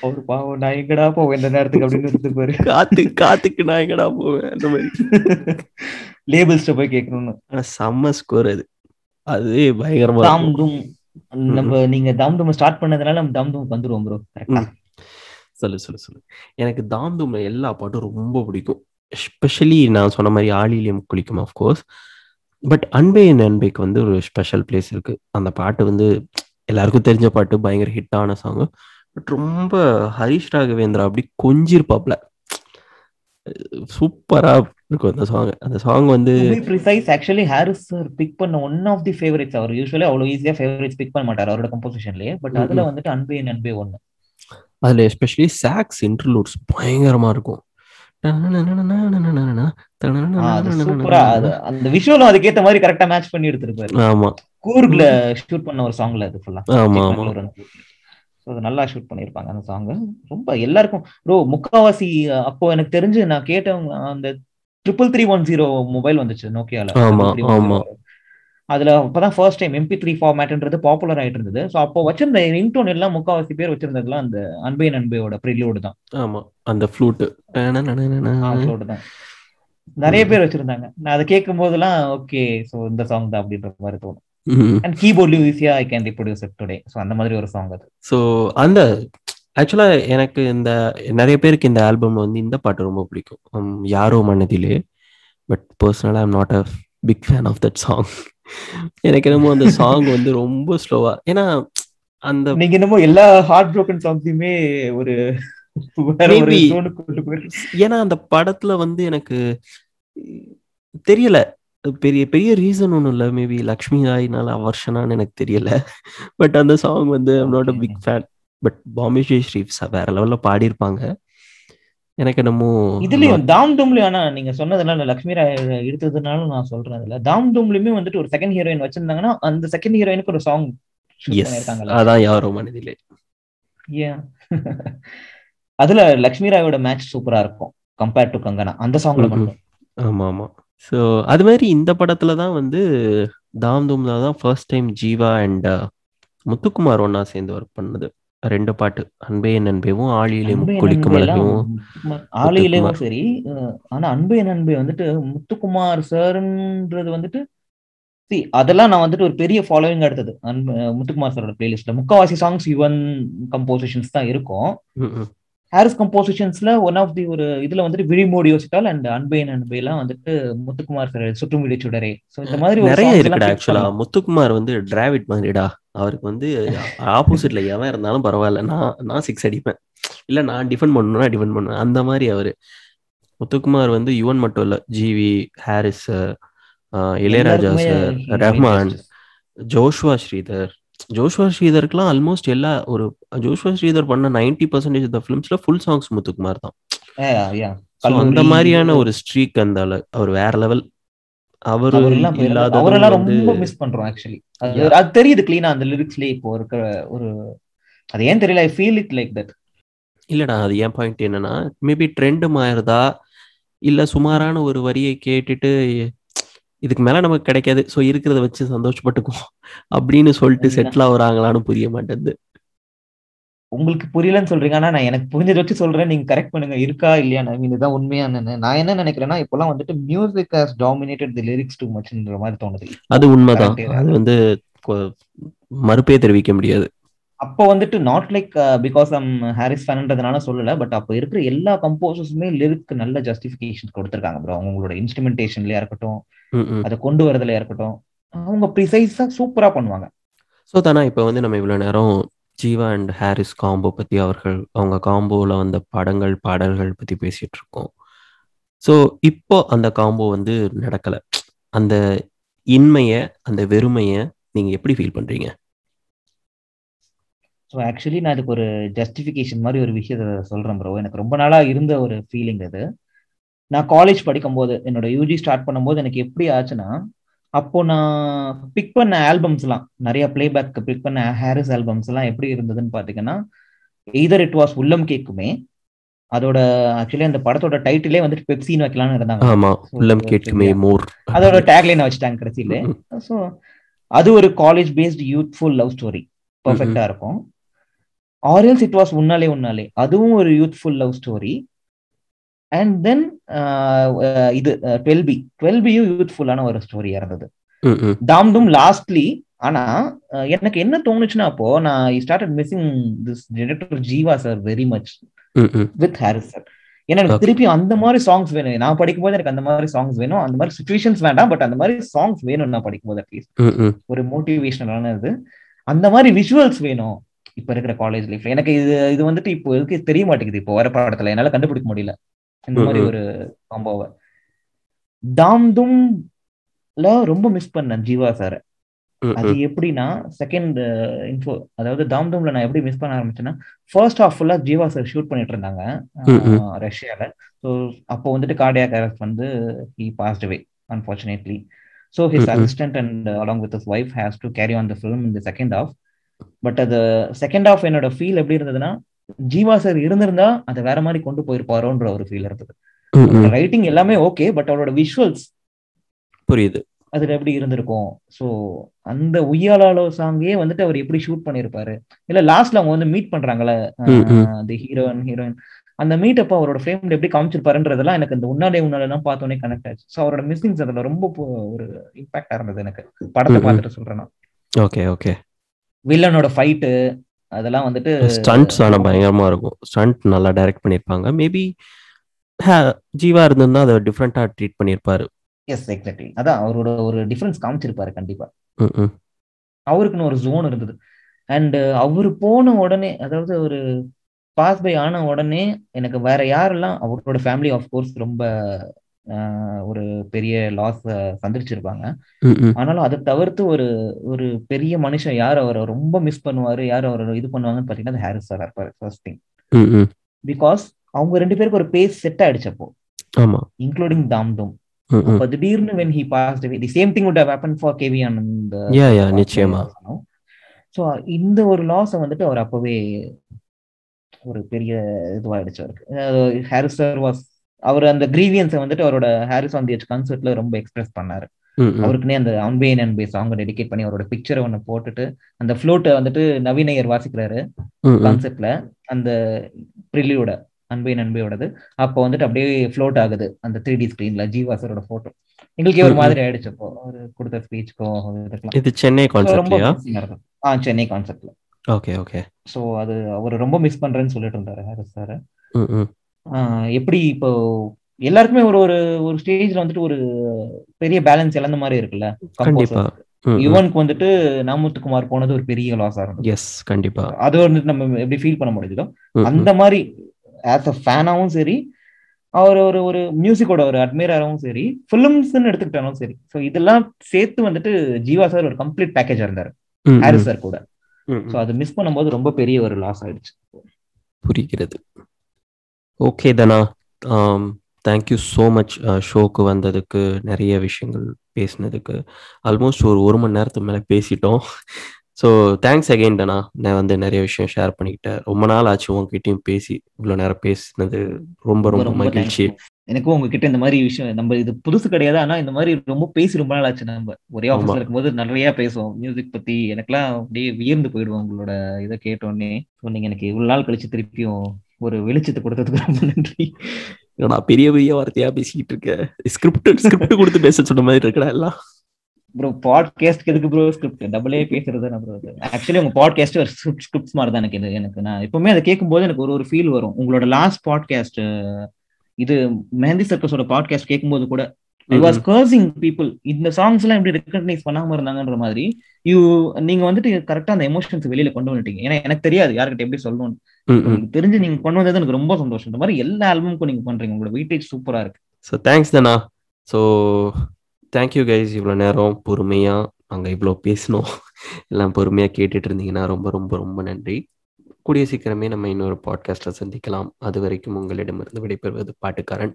அவரு பாவம் நான் எங்கடா போவேன் இந்த நேரத்துக்கு அப்படின்னு இருந்துப்பாரு காத்து காத்துக்கு நான் எங்கடா போவேன் அந்த மாதிரி. லேபிள்ஸ்ட போய் கேட்கணும்னு செம்ம ஸ்கோர் அது. அது பயங்கரமா நம்ம நீங்க தாம் தூம் ஸ்டார்ட் பண்ணதுனால நம்ம தாம் வந்துருவோம் ப்ரோ. சொல்லு சொல்லு சொல்லு. எனக்கு தாம் தூம்ல எல்லா பாட்டும் ரொம்ப பிடிக்கும். எஸ்பெஷலி நான் சொன்ன மாதிரி ஆளிலியம் குளிக்கும் கோர்ஸ் பட் அன்பே என் அன்பேக்கு வந்து ஒரு ஸ்பெஷல் பிளேஸ் இருக்கு. அந்த பாட்டு வந்து எல்லாருக்கும் தெரிஞ்ச பாட்டு பயங்கர ஹிட்டான சாங் பட் ரொம்ப ஹரிஷ் ராகவேந்திரா அப்படி கொஞ்சிருப்பாப்ல. சூப்பரா இருக்கும் அந்த சாங் அந்த சாங் வந்து precise actually Harris sir pick பண்ண ஒன் ஆஃப் தி ஃபேவரட்ஸ் அவர் யூஸ்வலி அவ்வளவு ஈஸியா ஃபேவரட்ஸ் பிக் பண்ண மாட்டார் அவரோட கம்போசிஷன்லயே பட் அதுல. வந்துட்டு அன்பே என் அன்பே ஒண்ணு. அதுல எஸ்பெஷலி சாக்ஸ் இன்டர்லூட்ஸ் பயங்கரமா இருக்கும். அந்த விஷுவலும் அதுக்கேத்த மாதிரி கரெக்டா மேட்ச் பண்ணி எடுத்திருப்பாரு ஆமா கூர்க்ல ஷூட் பண்ண ஒரு சாங்ல அது ஃபுல்லா ஆமா. ஆமா அது நல்லா ஷூட் பண்ணிருப்பாங்க அந்த சாங் ரொம்ப எல்லாருக்கும் ப்ரோ முக்காவாசி அப்போ எனக்கு தெரிஞ்சு நான் கேட்டவங்க அந்த triple three one zero mobile வந்துச்சு நோக்கியால அதுல அப்பதான் ஃபர்ஸ்ட் டைம் எம்பி த்ரீ ஃபார்மேட்ன்றது பாப்புலர் ஆயிட்டு இருந்தது ஸோ அப்போ வச்சிருந்த ரிங்டோன் எல்லாம் முக்காவாசி பேர் வச்சிருந்ததுலாம் அந்த அன்பே நண்பையோட ப்ரிலோடு தான். ஆமா அந்த ஃப்ளூட் ஃப்ளோடு தான். நிறைய பேர் வச்சிருந்தாங்க. நான் அதை கேட்கும் போதெல்லாம் ஓகே ஸோ இந்த சாங் தான் அப்படின்ற மாதிரி தோணும். அண்ட் கீபோர்ட்லயும் ஈஸியா I can reproduce it today so அந்த மாதிரி ஒரு சாங் அது. ஸோ அந்த ஆக்சுவலா எனக்கு இந்த நிறைய பேருக்கு இந்த ஆல்பம் வந்து இந்த பாட்டு ரொம்ப பிடிக்கும். யாரோ மனதிலே. பட் பர்சனலா I'm not a big fan of that song எனக்கு என்னமோ அந்த சாங் வந்து ரொம்ப ஸ்லோவா ஏன்னா அந்த நீங்க என்னமோ எல்லா ஹார்ட் ப்ரோக்கன் சாங்ஸையுமே ஒரு ஏன்னா அந்த படத்துல வந்து எனக்கு தெரியல. பெரிய பெரிய ரீசன் ஒன்றும் இல்லை. மேபி லக்ஷ்மி ராய்னால அவர்ஷனான்னு எனக்கு தெரியல. பட் அந்த சாங் வந்து I'm not a Okay. Big fan but Bombay Jay வேற லெவல்ல பாடியிருப்பாங்க. எனக்கு என்னமோ இதுலயும் தாம் தூம்லயும் ஆனா நீங்க சொன்னதுனால லக்ஷ்மி ராய் எடுத்ததுனால நான் சொல்றேன் அதுல. தாம் தூம்லயுமே வந்துட்டு ஒரு செகண்ட் ஹீரோயின் வச்சிருந்தாங்கன்னா அந்த செகண்ட் ஹீரோயினுக்கு ஒரு சாங் அதான் யாரோ மனதிலே. அதுல லக்ஷ்மி ராயோட மேட்ச் சூப்பரா இருக்கும் கம்பேர்ட் டு கங்கனா. அந்த சாங்ல. மட்டும். ஆமா ஆமா ஸோ அது மாதிரி இந்த படத்துல தான் வந்து தாம் தூம்ல தான் first time Jeeva and Muthukumar ஒன்னா சேர்ந்து ஒர்க் பண்ணது. ரெண்டு பாட்டு அன்பே என் அன்பேவும் ஆழியிலே அன்பே எல்லாம் அழகும் ஆலையிலேயும் சரி ஆனா அன்பே நண்பே வந்துட்டு முத்துக்குமார் சார்ன்றது வந்துட்டு see அதெல்லாம் நான் வந்துட்டு ஒரு பெரிய ஃபாலோவிங் எடுத்தது. அன்பு முத்துக்குமார் சாரோட பிளேலிஸ்ட்ல முக்காவாசி சாங்ஸ் யுவன் கம்போசிஷன்ஸ் தான் இருக்கும். ஹாரிஸ் கம்போசிஷன்ஸ்ல ஒன் ஆஃப் தி ஒரு இதுல வந்துட்டு விழிமோடி யோசித்தால் அண்ட் அன்பேன் அன்பேலாம் வந்துட்டு முத்துக்குமார் சார் சுற்றும் விழி சுடரே. ஸோ இந்த மாதிரி நிறைய எல்லாம் இருக்குடா ஆக்சுவலா. முத்துக்குமார் வந்து டிராவிட் மாதிரிடா. அவருக்கு வந்து ஆப்போசிட்ல எவன் இருந்தாலும் பரவாயில்ல. நான் நான் சிக்ஸ் அடிப்பேன். இல்ல நான் டிஃபெண்ட் பண்ணணும்னா டிஃபெண்ட் பண்ணுவேன். அந்த மாதிரி அவரு. முத்துக்குமார் வந்து யுவன் மட்டும் இல்ல. ஜிவி ஹாரிஸ் இளையராஜா சார் ரஹ்மான். ஜோஷ்வா ஸ்ரீதர். ஜோஷ்வா ஸ்ரீதருக்குலாம் ஆல்மோஸ்ட் எல்லா ஒரு ஜோஷ்வா ஸ்ரீதர் பண்ண நைன்டி பர்சன்டேஜ் ஆஃப் ஃபிலிம்ஸ்ல ஃபுல் சாங்ஸ் முத்துக்குமார் தான். அந்த மாதிரியான ஒரு ஸ்ட்ரீக் அந்த. அவர் வேற லெவல் அவரு இல்லாததும் அவரெல்லாம் ரொம்ப மிஸ் பண்றோம் ஆக்சுவலி அது தெரியுது கிளீனா அந்த லிரிக்ஸ்லயே இப்போ இருக்கிற ஒரு அது ஏன் தெரியல I feel it like that இல்லடா அது என் பாயிண்ட் என்னன்னா மேபி ட்ரெண்ட் மாறுதா? இல்ல சுமாரான ஒரு வரியை கேட்டுட்டு இதுக்கு மேல நமக்கு கிடைக்காது ஸோ இருக்கிறத வச்சு சந்தோஷப்பட்டுக்குவோம் அப்படின்னு சொல்லிட்டு. செட்டில் ஆகுறாங்களான்னு புரிய மாட்டேங்குது உங்களுக்கு புரியலன்னு சொல்றீங்க. ஆனா நான் எனக்கு புரிஞ்சதை வச்சு சொல்றேன். நீங்க கரெக்ட் பண்ணுங்க. இருக்கா இல்லையா மீன் இதுதான் உண்மையானு நான் என்ன நினைக்கிறேன்னா இப்பெல்லாம் வந்துட்டு music has dominated the lyrics too மச்ன்ற மாதிரி தோணுது. அது உண்மைதான். அது வந்து மறுப்பே தெரிவிக்க முடியாது. அப்போ வந்துட்டு not like because I'm Harris ஃபேன்ன்றதுனால சொல்லல. பட் அப்போ இருக்கிற எல்லா கம்போசர்ஸுமே லிரிக்கு நல்ல ஜஸ்டிஃபிகேஷன் கொடுத்துருக்காங்க ப்ரோ அவங்களோட இன்ஸ்ட்ருமெண்டேஷன்லயா இருக்கட்டும். அதை கொண்டு வரதுலயா இருக்கட்டும் அவங்க ப்ரிசைஸா சூப்பரா பண்ணுவாங்க. ஸோ தானே இப்போ வந்து நம்ம இவ்வளோ நேரம் ஜீவா அண்ட் ஹாரிஸ் காம்போ பற்றி அவர்கள் அவங்க காம்போவில் வந்த படங்கள் பாடல்கள் பற்றி பேசிகிட்டு இருக்கோம் ஸோ இப்போ அந்த காம்போ வந்து நடக்கலை. அந்த இன்மையை அந்த வெறுமையை நீங்கள் எப்படி ஃபீல் பண்ணுறீங்க ஸோ ஆக்சுவலி நான் இதுக்கு ஒரு ஜஸ்டிஃபிகேஷன் மாதிரி ஒரு விஷயத்த சொல்கிறேன் ப்ரோ எனக்கு ரொம்ப நாளாக இருந்த ஒரு ஃபீலிங் அது. நான் காலேஜ் படிக்கும்போது என்னோட யூஜி ஸ்டார்ட் பண்ணும்போது எனக்கு எப்படி ஆச்சுன்னா அப்போ நான் பிக் பண்ண ஆல்பம்ஸ்லாம் நிறைய பிளேபேக் பிக் பண்ண ஹாரிஸ் ஆல்பம்ஸ் எல்லாம் எப்படி இருந்ததுன்னு பாத்தீங்கன்னா எய்தர் இட் வாஸ் உள்ளம் கேக்குமே அதோட ஆக்சுவலி அந்த படத்தோட டைட்டிலே வந்துட்டு பெப்சின்னு வைக்கலாம்னு இருந்தாங்க. ஆமா உள்ளம் கேட்குமே. மோர் அதோட டேக்லைன் வச்சுட்டாங்க கடைசியில. ஸோ அது ஒரு college based youthful love story பர்ஃபெக்டா இருக்கும். ஆரியல்ஸ் இட் வாஸ் உன்னாலே உன்னாலே. அதுவும் ஒரு youthful love story and then இது டுவெல் பி டுவெல் பியும் யூத்ஃபுல்லான ஒரு ஸ்டோரியா இருந்தது. ம், ம், தாம்டும் லாஸ்ட்லி ஆனா அஹ், எனக்கு என்ன தோணுச்சுன்னா அப்போ நான் started missing this director Jeeva sir very much. With Harris sir ஏன்னா எனக்கு. திருப்பி அந்த மாதிரி சாங்ஸ் வேணும். நான் படிக்கும்போது எனக்கு அந்த மாதிரி சாங்ஸ் வேணும். அந்த மாதிரி சுச்சுவேஷன்ஸ் வேண்டாம். பட் அந்த மாதிரி சாங்ஸ் வேணும் நான் படிக்கும்போது அட்லீஸ்ட். ஒரு மோட்டிவேஷனலான இது. அந்த மாதிரி விஷுவல்ஸ் வேணும். இப்ப இருக்கிற காலேஜ் லைஃப்ல எனக்கு இது இது வந்துட்டு இப்போ எதுக்கு தெரிய மாட்டேங்குது. இப்போ வர படத்துல. என்னால கண்டுபிடிக்க முடியல. இந்த மாதிரி. ஒரு காம்போவை தாம்தும்ல ரொம்ப மிஸ் பண்ணேன் ஜீவா சார் அது. எப்படின்னா செகண்ட் இன்ஃபோ அதாவது தாம்தும்ல நான் எப்படி மிஸ் பண்ண ஆரம்பிச்சேன்னா ஃபர்ஸ்ட் ஹாஃப் ஃபுல்லா ஜீவா சார் ஷூட் பண்ணிட்டு இருந்தாங்க ரஷ்யால ஸோ அப்போ வந்துட்டு கார்டியாக் அரெஸ்ட் வந்து he passed away unfortunately so his. Assistant and along with his wife has to carry on the film இந்த செகண்ட் ஹாஃப் பட் அது செகண்ட் ஹாஃப் என்னோட ஃபீல் எப்படி இருந்ததுன்னா ஜீவா சார் இருந்திருந்தா அதை வேற மாதிரி கொண்டு போயிருப்பாரோன்ற ஒரு ஃபீல் இருந்தது. ரைட்டிங் எல்லாமே ஓகே பட் அவரோட விஷுவல்ஸ் புரியுது. அதுல எப்படி இருந்திருக்கும்? சோ அந்த உய்யாலாலோ சாங்கே வந்துட்டு அவர் எப்படி ஷூட் பண்ணிருப்பாரு? இல்ல லாஸ்ட்ல அவங்க வந்து மீட் பண்றாங்கல்ல ம், ம். தி ஹீரோயின் ஹீரோயின் அந்த மீட் அப்போ அவரோட ஃப்ரேம்ல எப்படி காமிச்சிருப்பாருன்றதெல்லாம் எனக்கு இந்த உன்னாலே உன்னாலாம் பார்த்தோன்னே கனெக்ட் ஆச்சு. ஸோ அவரோட மிஸ்ஸிங்ஸ் அதுல ரொம்ப ஒரு இம்பாக்டா இருந்தது எனக்கு. படத்தை. பார்த்துட்டு சொல்றேன் நான். ஓகே ஓகே வில்லனோட ஃபைட்டு அதெல்லாம் வந்துட்டு ஸ்டண்ட்ஸ் ஆனால் பயங்கரமா இருக்கும். ஸ்டண்ட் நல்லா டைரக்ட் பண்ணியிருப்பாங்க மேபி ஜீவா இருந்திருந்தா அதை டிஃப்ரெண்ட்டாக ட்ரீட் பண்ணியிருப்பாரு எஸ் எக்ஸாக்ட்லி அதான் அவரோட ஒரு டிஃபரன்ஸ் காமிச்சிருப்பாரு கண்டிப்பா. அவருக்குன்னு ஒரு ஜோன் இருந்தது. அண்ட் அவர் போன உடனே அதாவது ஒரு பாஸ் பை ஆன உடனே எனக்கு வேற யாரெல்லாம் அவரோட ஃபேமிலி ஆஃப் கோர்ஸ் ரொம்ப ஒரு பெரிய லாஸ் சந்திச்சிருப்பாங்க. ஆனாலும் அதை தவிர்த்து ஒரு ஒரு பெரிய மனுஷன் யார் அவரை ரொம்ப மிஸ் பண்ணுவாரு யார் அவரை இது பண்ணுவாங்கன்னு பாத்தீங்கன்னா ஹாரிஸ் சார் இருப்பாரு ஃபர்ஸ்ட் திங். பிகாஸ் அவங்க ரெண்டு பேருக்கு ஒரு பேஸ் செட் ஆயிடுச்சப்போ ஆமா இன்க்ளூடிங் தாம்தும் ம், ம். அப்ப திடீர்னு when he passed away the same thing would have happened for KV Anand நிச்சயமா. ஸோ இந்த ஒரு லாஸை வந்துட்டு அவர் அப்பவே ஒரு பெரிய இதுவாயிடுச்சு அவருக்கு ஹாரிஸ் சார் வாஸ் அவர் அந்த கிரீவியன்ஸை வந்துட்டு அவரோட ஹாரிஸ் ஆன் தி கான்சர்ட்ல ரொம்ப எக்ஸ்பிரஸ் பண்ணாரு. அவருக்குனே அந்த அன்பேன் அன்பே சாங் டெடிகேட் பண்ணி அவரோட பிக்சரை ஒன்று போட்டுட்டு அந்த ஃப்ளூட்டை வந்துட்டு நவீனையர் வாசிக்கிறாரு. கான்செப்ட்ல அந்த ப்ரிலியோட அன்பே நண்பையோடது அப்போ வந்துட்டு அப்படியே ஃப்ளோட் ஆகுது அந்த த்ரீ டி ஸ்கிரீன்ல ஜீவாசரோட போட்டோ எங்களுக்கே ஒரு. மாதிரி ஆயிடுச்சு அப்போ. அவர் கொடுத்த ஸ்பீச்சுக்கோ இதுக்கெல்லாம். இது சென்னை missing ஆ சென்னை கான்செப்ட்ல ஓகே ஓகே. ஸோ அது அவர் ரொம்ப மிஸ் பண்றேன்னு சொல்லிட்டு இருந்தாரு ஹாரிஸ் சார் எப்படி இப்போ எல்லாருக்குமே ஒரு ஒரு ஒரு ஸ்டேஜ்ல வந்துட்டு ஒரு பெரிய பேலன்ஸ் இழந்த மாதிரி இருக்குல்ல? கண்டிப்பா. யுவனுக்கு வந்துட்டு நாமுத்துக்குமார் போனது ஒரு பெரிய லாஸா இருந்தது. எஸ் கண்டிப்பா. அது வந்துட்டு நம்ம எப்படி ஃபீல் பண்ண முடியுதோ. அந்த மாதிரி ஆஸ் அ ஃபேனாவும் சரி அவர் ஒரு ஒரு மியூசிக்கோட ஒரு அட்மைராகவும் சரி ஃபிலிம்ஸ்னு எடுத்துக்கிட்டாலும் சரி. ஸோ இதெல்லாம் சேர்த்து வந்துட்டு ஜீவா சார் ஒரு கம்ப்ளீட் பேக்கேஜா இருந்தாரு. ஹாரிஸ் சார் கூட. ஸோ. அது மிஸ் பண்ணும்போது ரொம்ப பெரிய ஒரு லாஸ் ஆயிடுச்சு. புரிகிறது. Okay Dhana thank you so much ஷோக்கு வந்ததுக்கு நிறைய விஷயங்கள் பேசினதுக்கு. ஆல்மோஸ்ட் ஒரு ஒரு மணி நேரத்துக்கு மேலே பேசிட்டோம். ஸோ தேங்க்ஸ் அகைன் தனா நான் வந்து நிறைய விஷயம் ஷேர் பண்ணிக்கிட்டேன். ரொம்ப நாள் ஆச்சு உங்ககிட்டயும் பேசி இவ்வளோ நேரம் பேசினது. ரொம்ப ரொம்ப மகிழ்ச்சி. எனக்கும் உங்ககிட்ட இந்த மாதிரி விஷயம் நம்ம இது புதுசு கிடையாது. ஆனா இந்த மாதிரி ரொம்ப பேசி ரொம்ப நாள் ஆச்சு நம்ம. ஒரே. ஆஃபீஸ்ல இருக்கும்போது நிறைய பேசுவோம். மியூசிக் பத்தி எனக்கெல்லாம் அப்படியே வியர்ந்து போயிடுவோம் உங்களோட இதை கேட்டோடனே ஸோ நீங்க எனக்கு இவ்வளவு நாள் கழிச்சு திருப்பியும் ஒரு வெளிச்சத்தை கொடுத்ததுக்கு ரொம்ப நன்றி. நான் பெரிய பெரிய வார்த்தையா பேசிக்கிட்டு இருக்கேன் ஸ்கிரிப்ட் ஸ்கிரிப்ட் கொடுத்து பேச சொன்ன மாதிரி இருக்கடா எல்லாம். ப்ரோ பாட்காஸ்ட்க்கு எதுக்கு ப்ரோ ஸ்கிரிப்ட் டபுளே பேசுறது ப்ரோ ஆக்சுவலி உங்க பாட்காஸ்ட் ஒரு ஸ்கிரிப்ட் மாதிரி தான் எனக்கு இது எனக்கு நான் எப்பவுமே அதை கேட்கும்போது எனக்கு ஒரு ஒரு ஃபீல் வரும். உங்களோட லாஸ்ட் பாட்காஸ்ட் இது மெஹந்தி சர்க்கஸோட பாட்காஸ்ட் கேட்கும்போது கூட ஐ வாஸ் கர்சிங் பீப்புள் இந்த சாங்ஸ் எல்லாம் எப்படி ரெக்கக்னைஸ் பண்ணாம இருந்தாங்கன்ற மாதிரி யூ நீங்க வந்துட்டு கரெக்டா அந்த எமோஷன்ஸ் வெளியில கொண்டு வந்துட்டீங்க. ஏன்னா எனக்கு தெரியாது யார்கிட்ட எப்படி சொல்லணும் ம், ம். உங்களுக்கு தெரிஞ்சு நீங்க கொண்டு வந்தது எனக்கு ரொம்ப சந்தோஷம். இந்த மாதிரி எல்லா ஆல்பமுக்கும் நீங்க பண்றீங்க. உங்களோட வெயிட்டேஜ் சூப்பரா இருக்கு. ஸோ தேங்க்ஸ் தானா? ஸோ தேங்க்யூ கைஸ் இவ்வளோ நேரம். பொறுமையாக நாங்கள் இவ்வளோ பேசினோம். எல்லாம் பொறுமையாக கேட்டுட்டு இருந்தீங்கன்னா ரொம்ப ரொம்ப ரொம்ப நன்றி. கூடிய சீக்கிரமே நம்ம இன்னொரு பாட்காஸ்ட்டில் சந்திக்கலாம். அது வரைக்கும் உங்களிடமிருந்து விடைபெறுவது பாட்டுக்காரன்.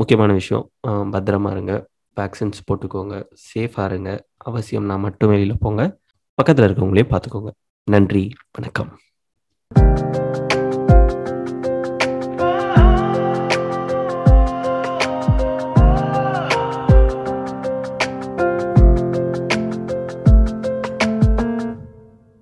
முக்கியமான விஷயம். பத்திரமா இருங்க. வேக்சின்ஸ் போட்டுக்கோங்க. சேஃபாக இருங்க. அவசியம்னா மட்டும் வெளியில் போங்க. பக்கத்தில் இருக்கவங்களே பார்த்துக்கோங்க. நன்றி. வணக்கம். Thank you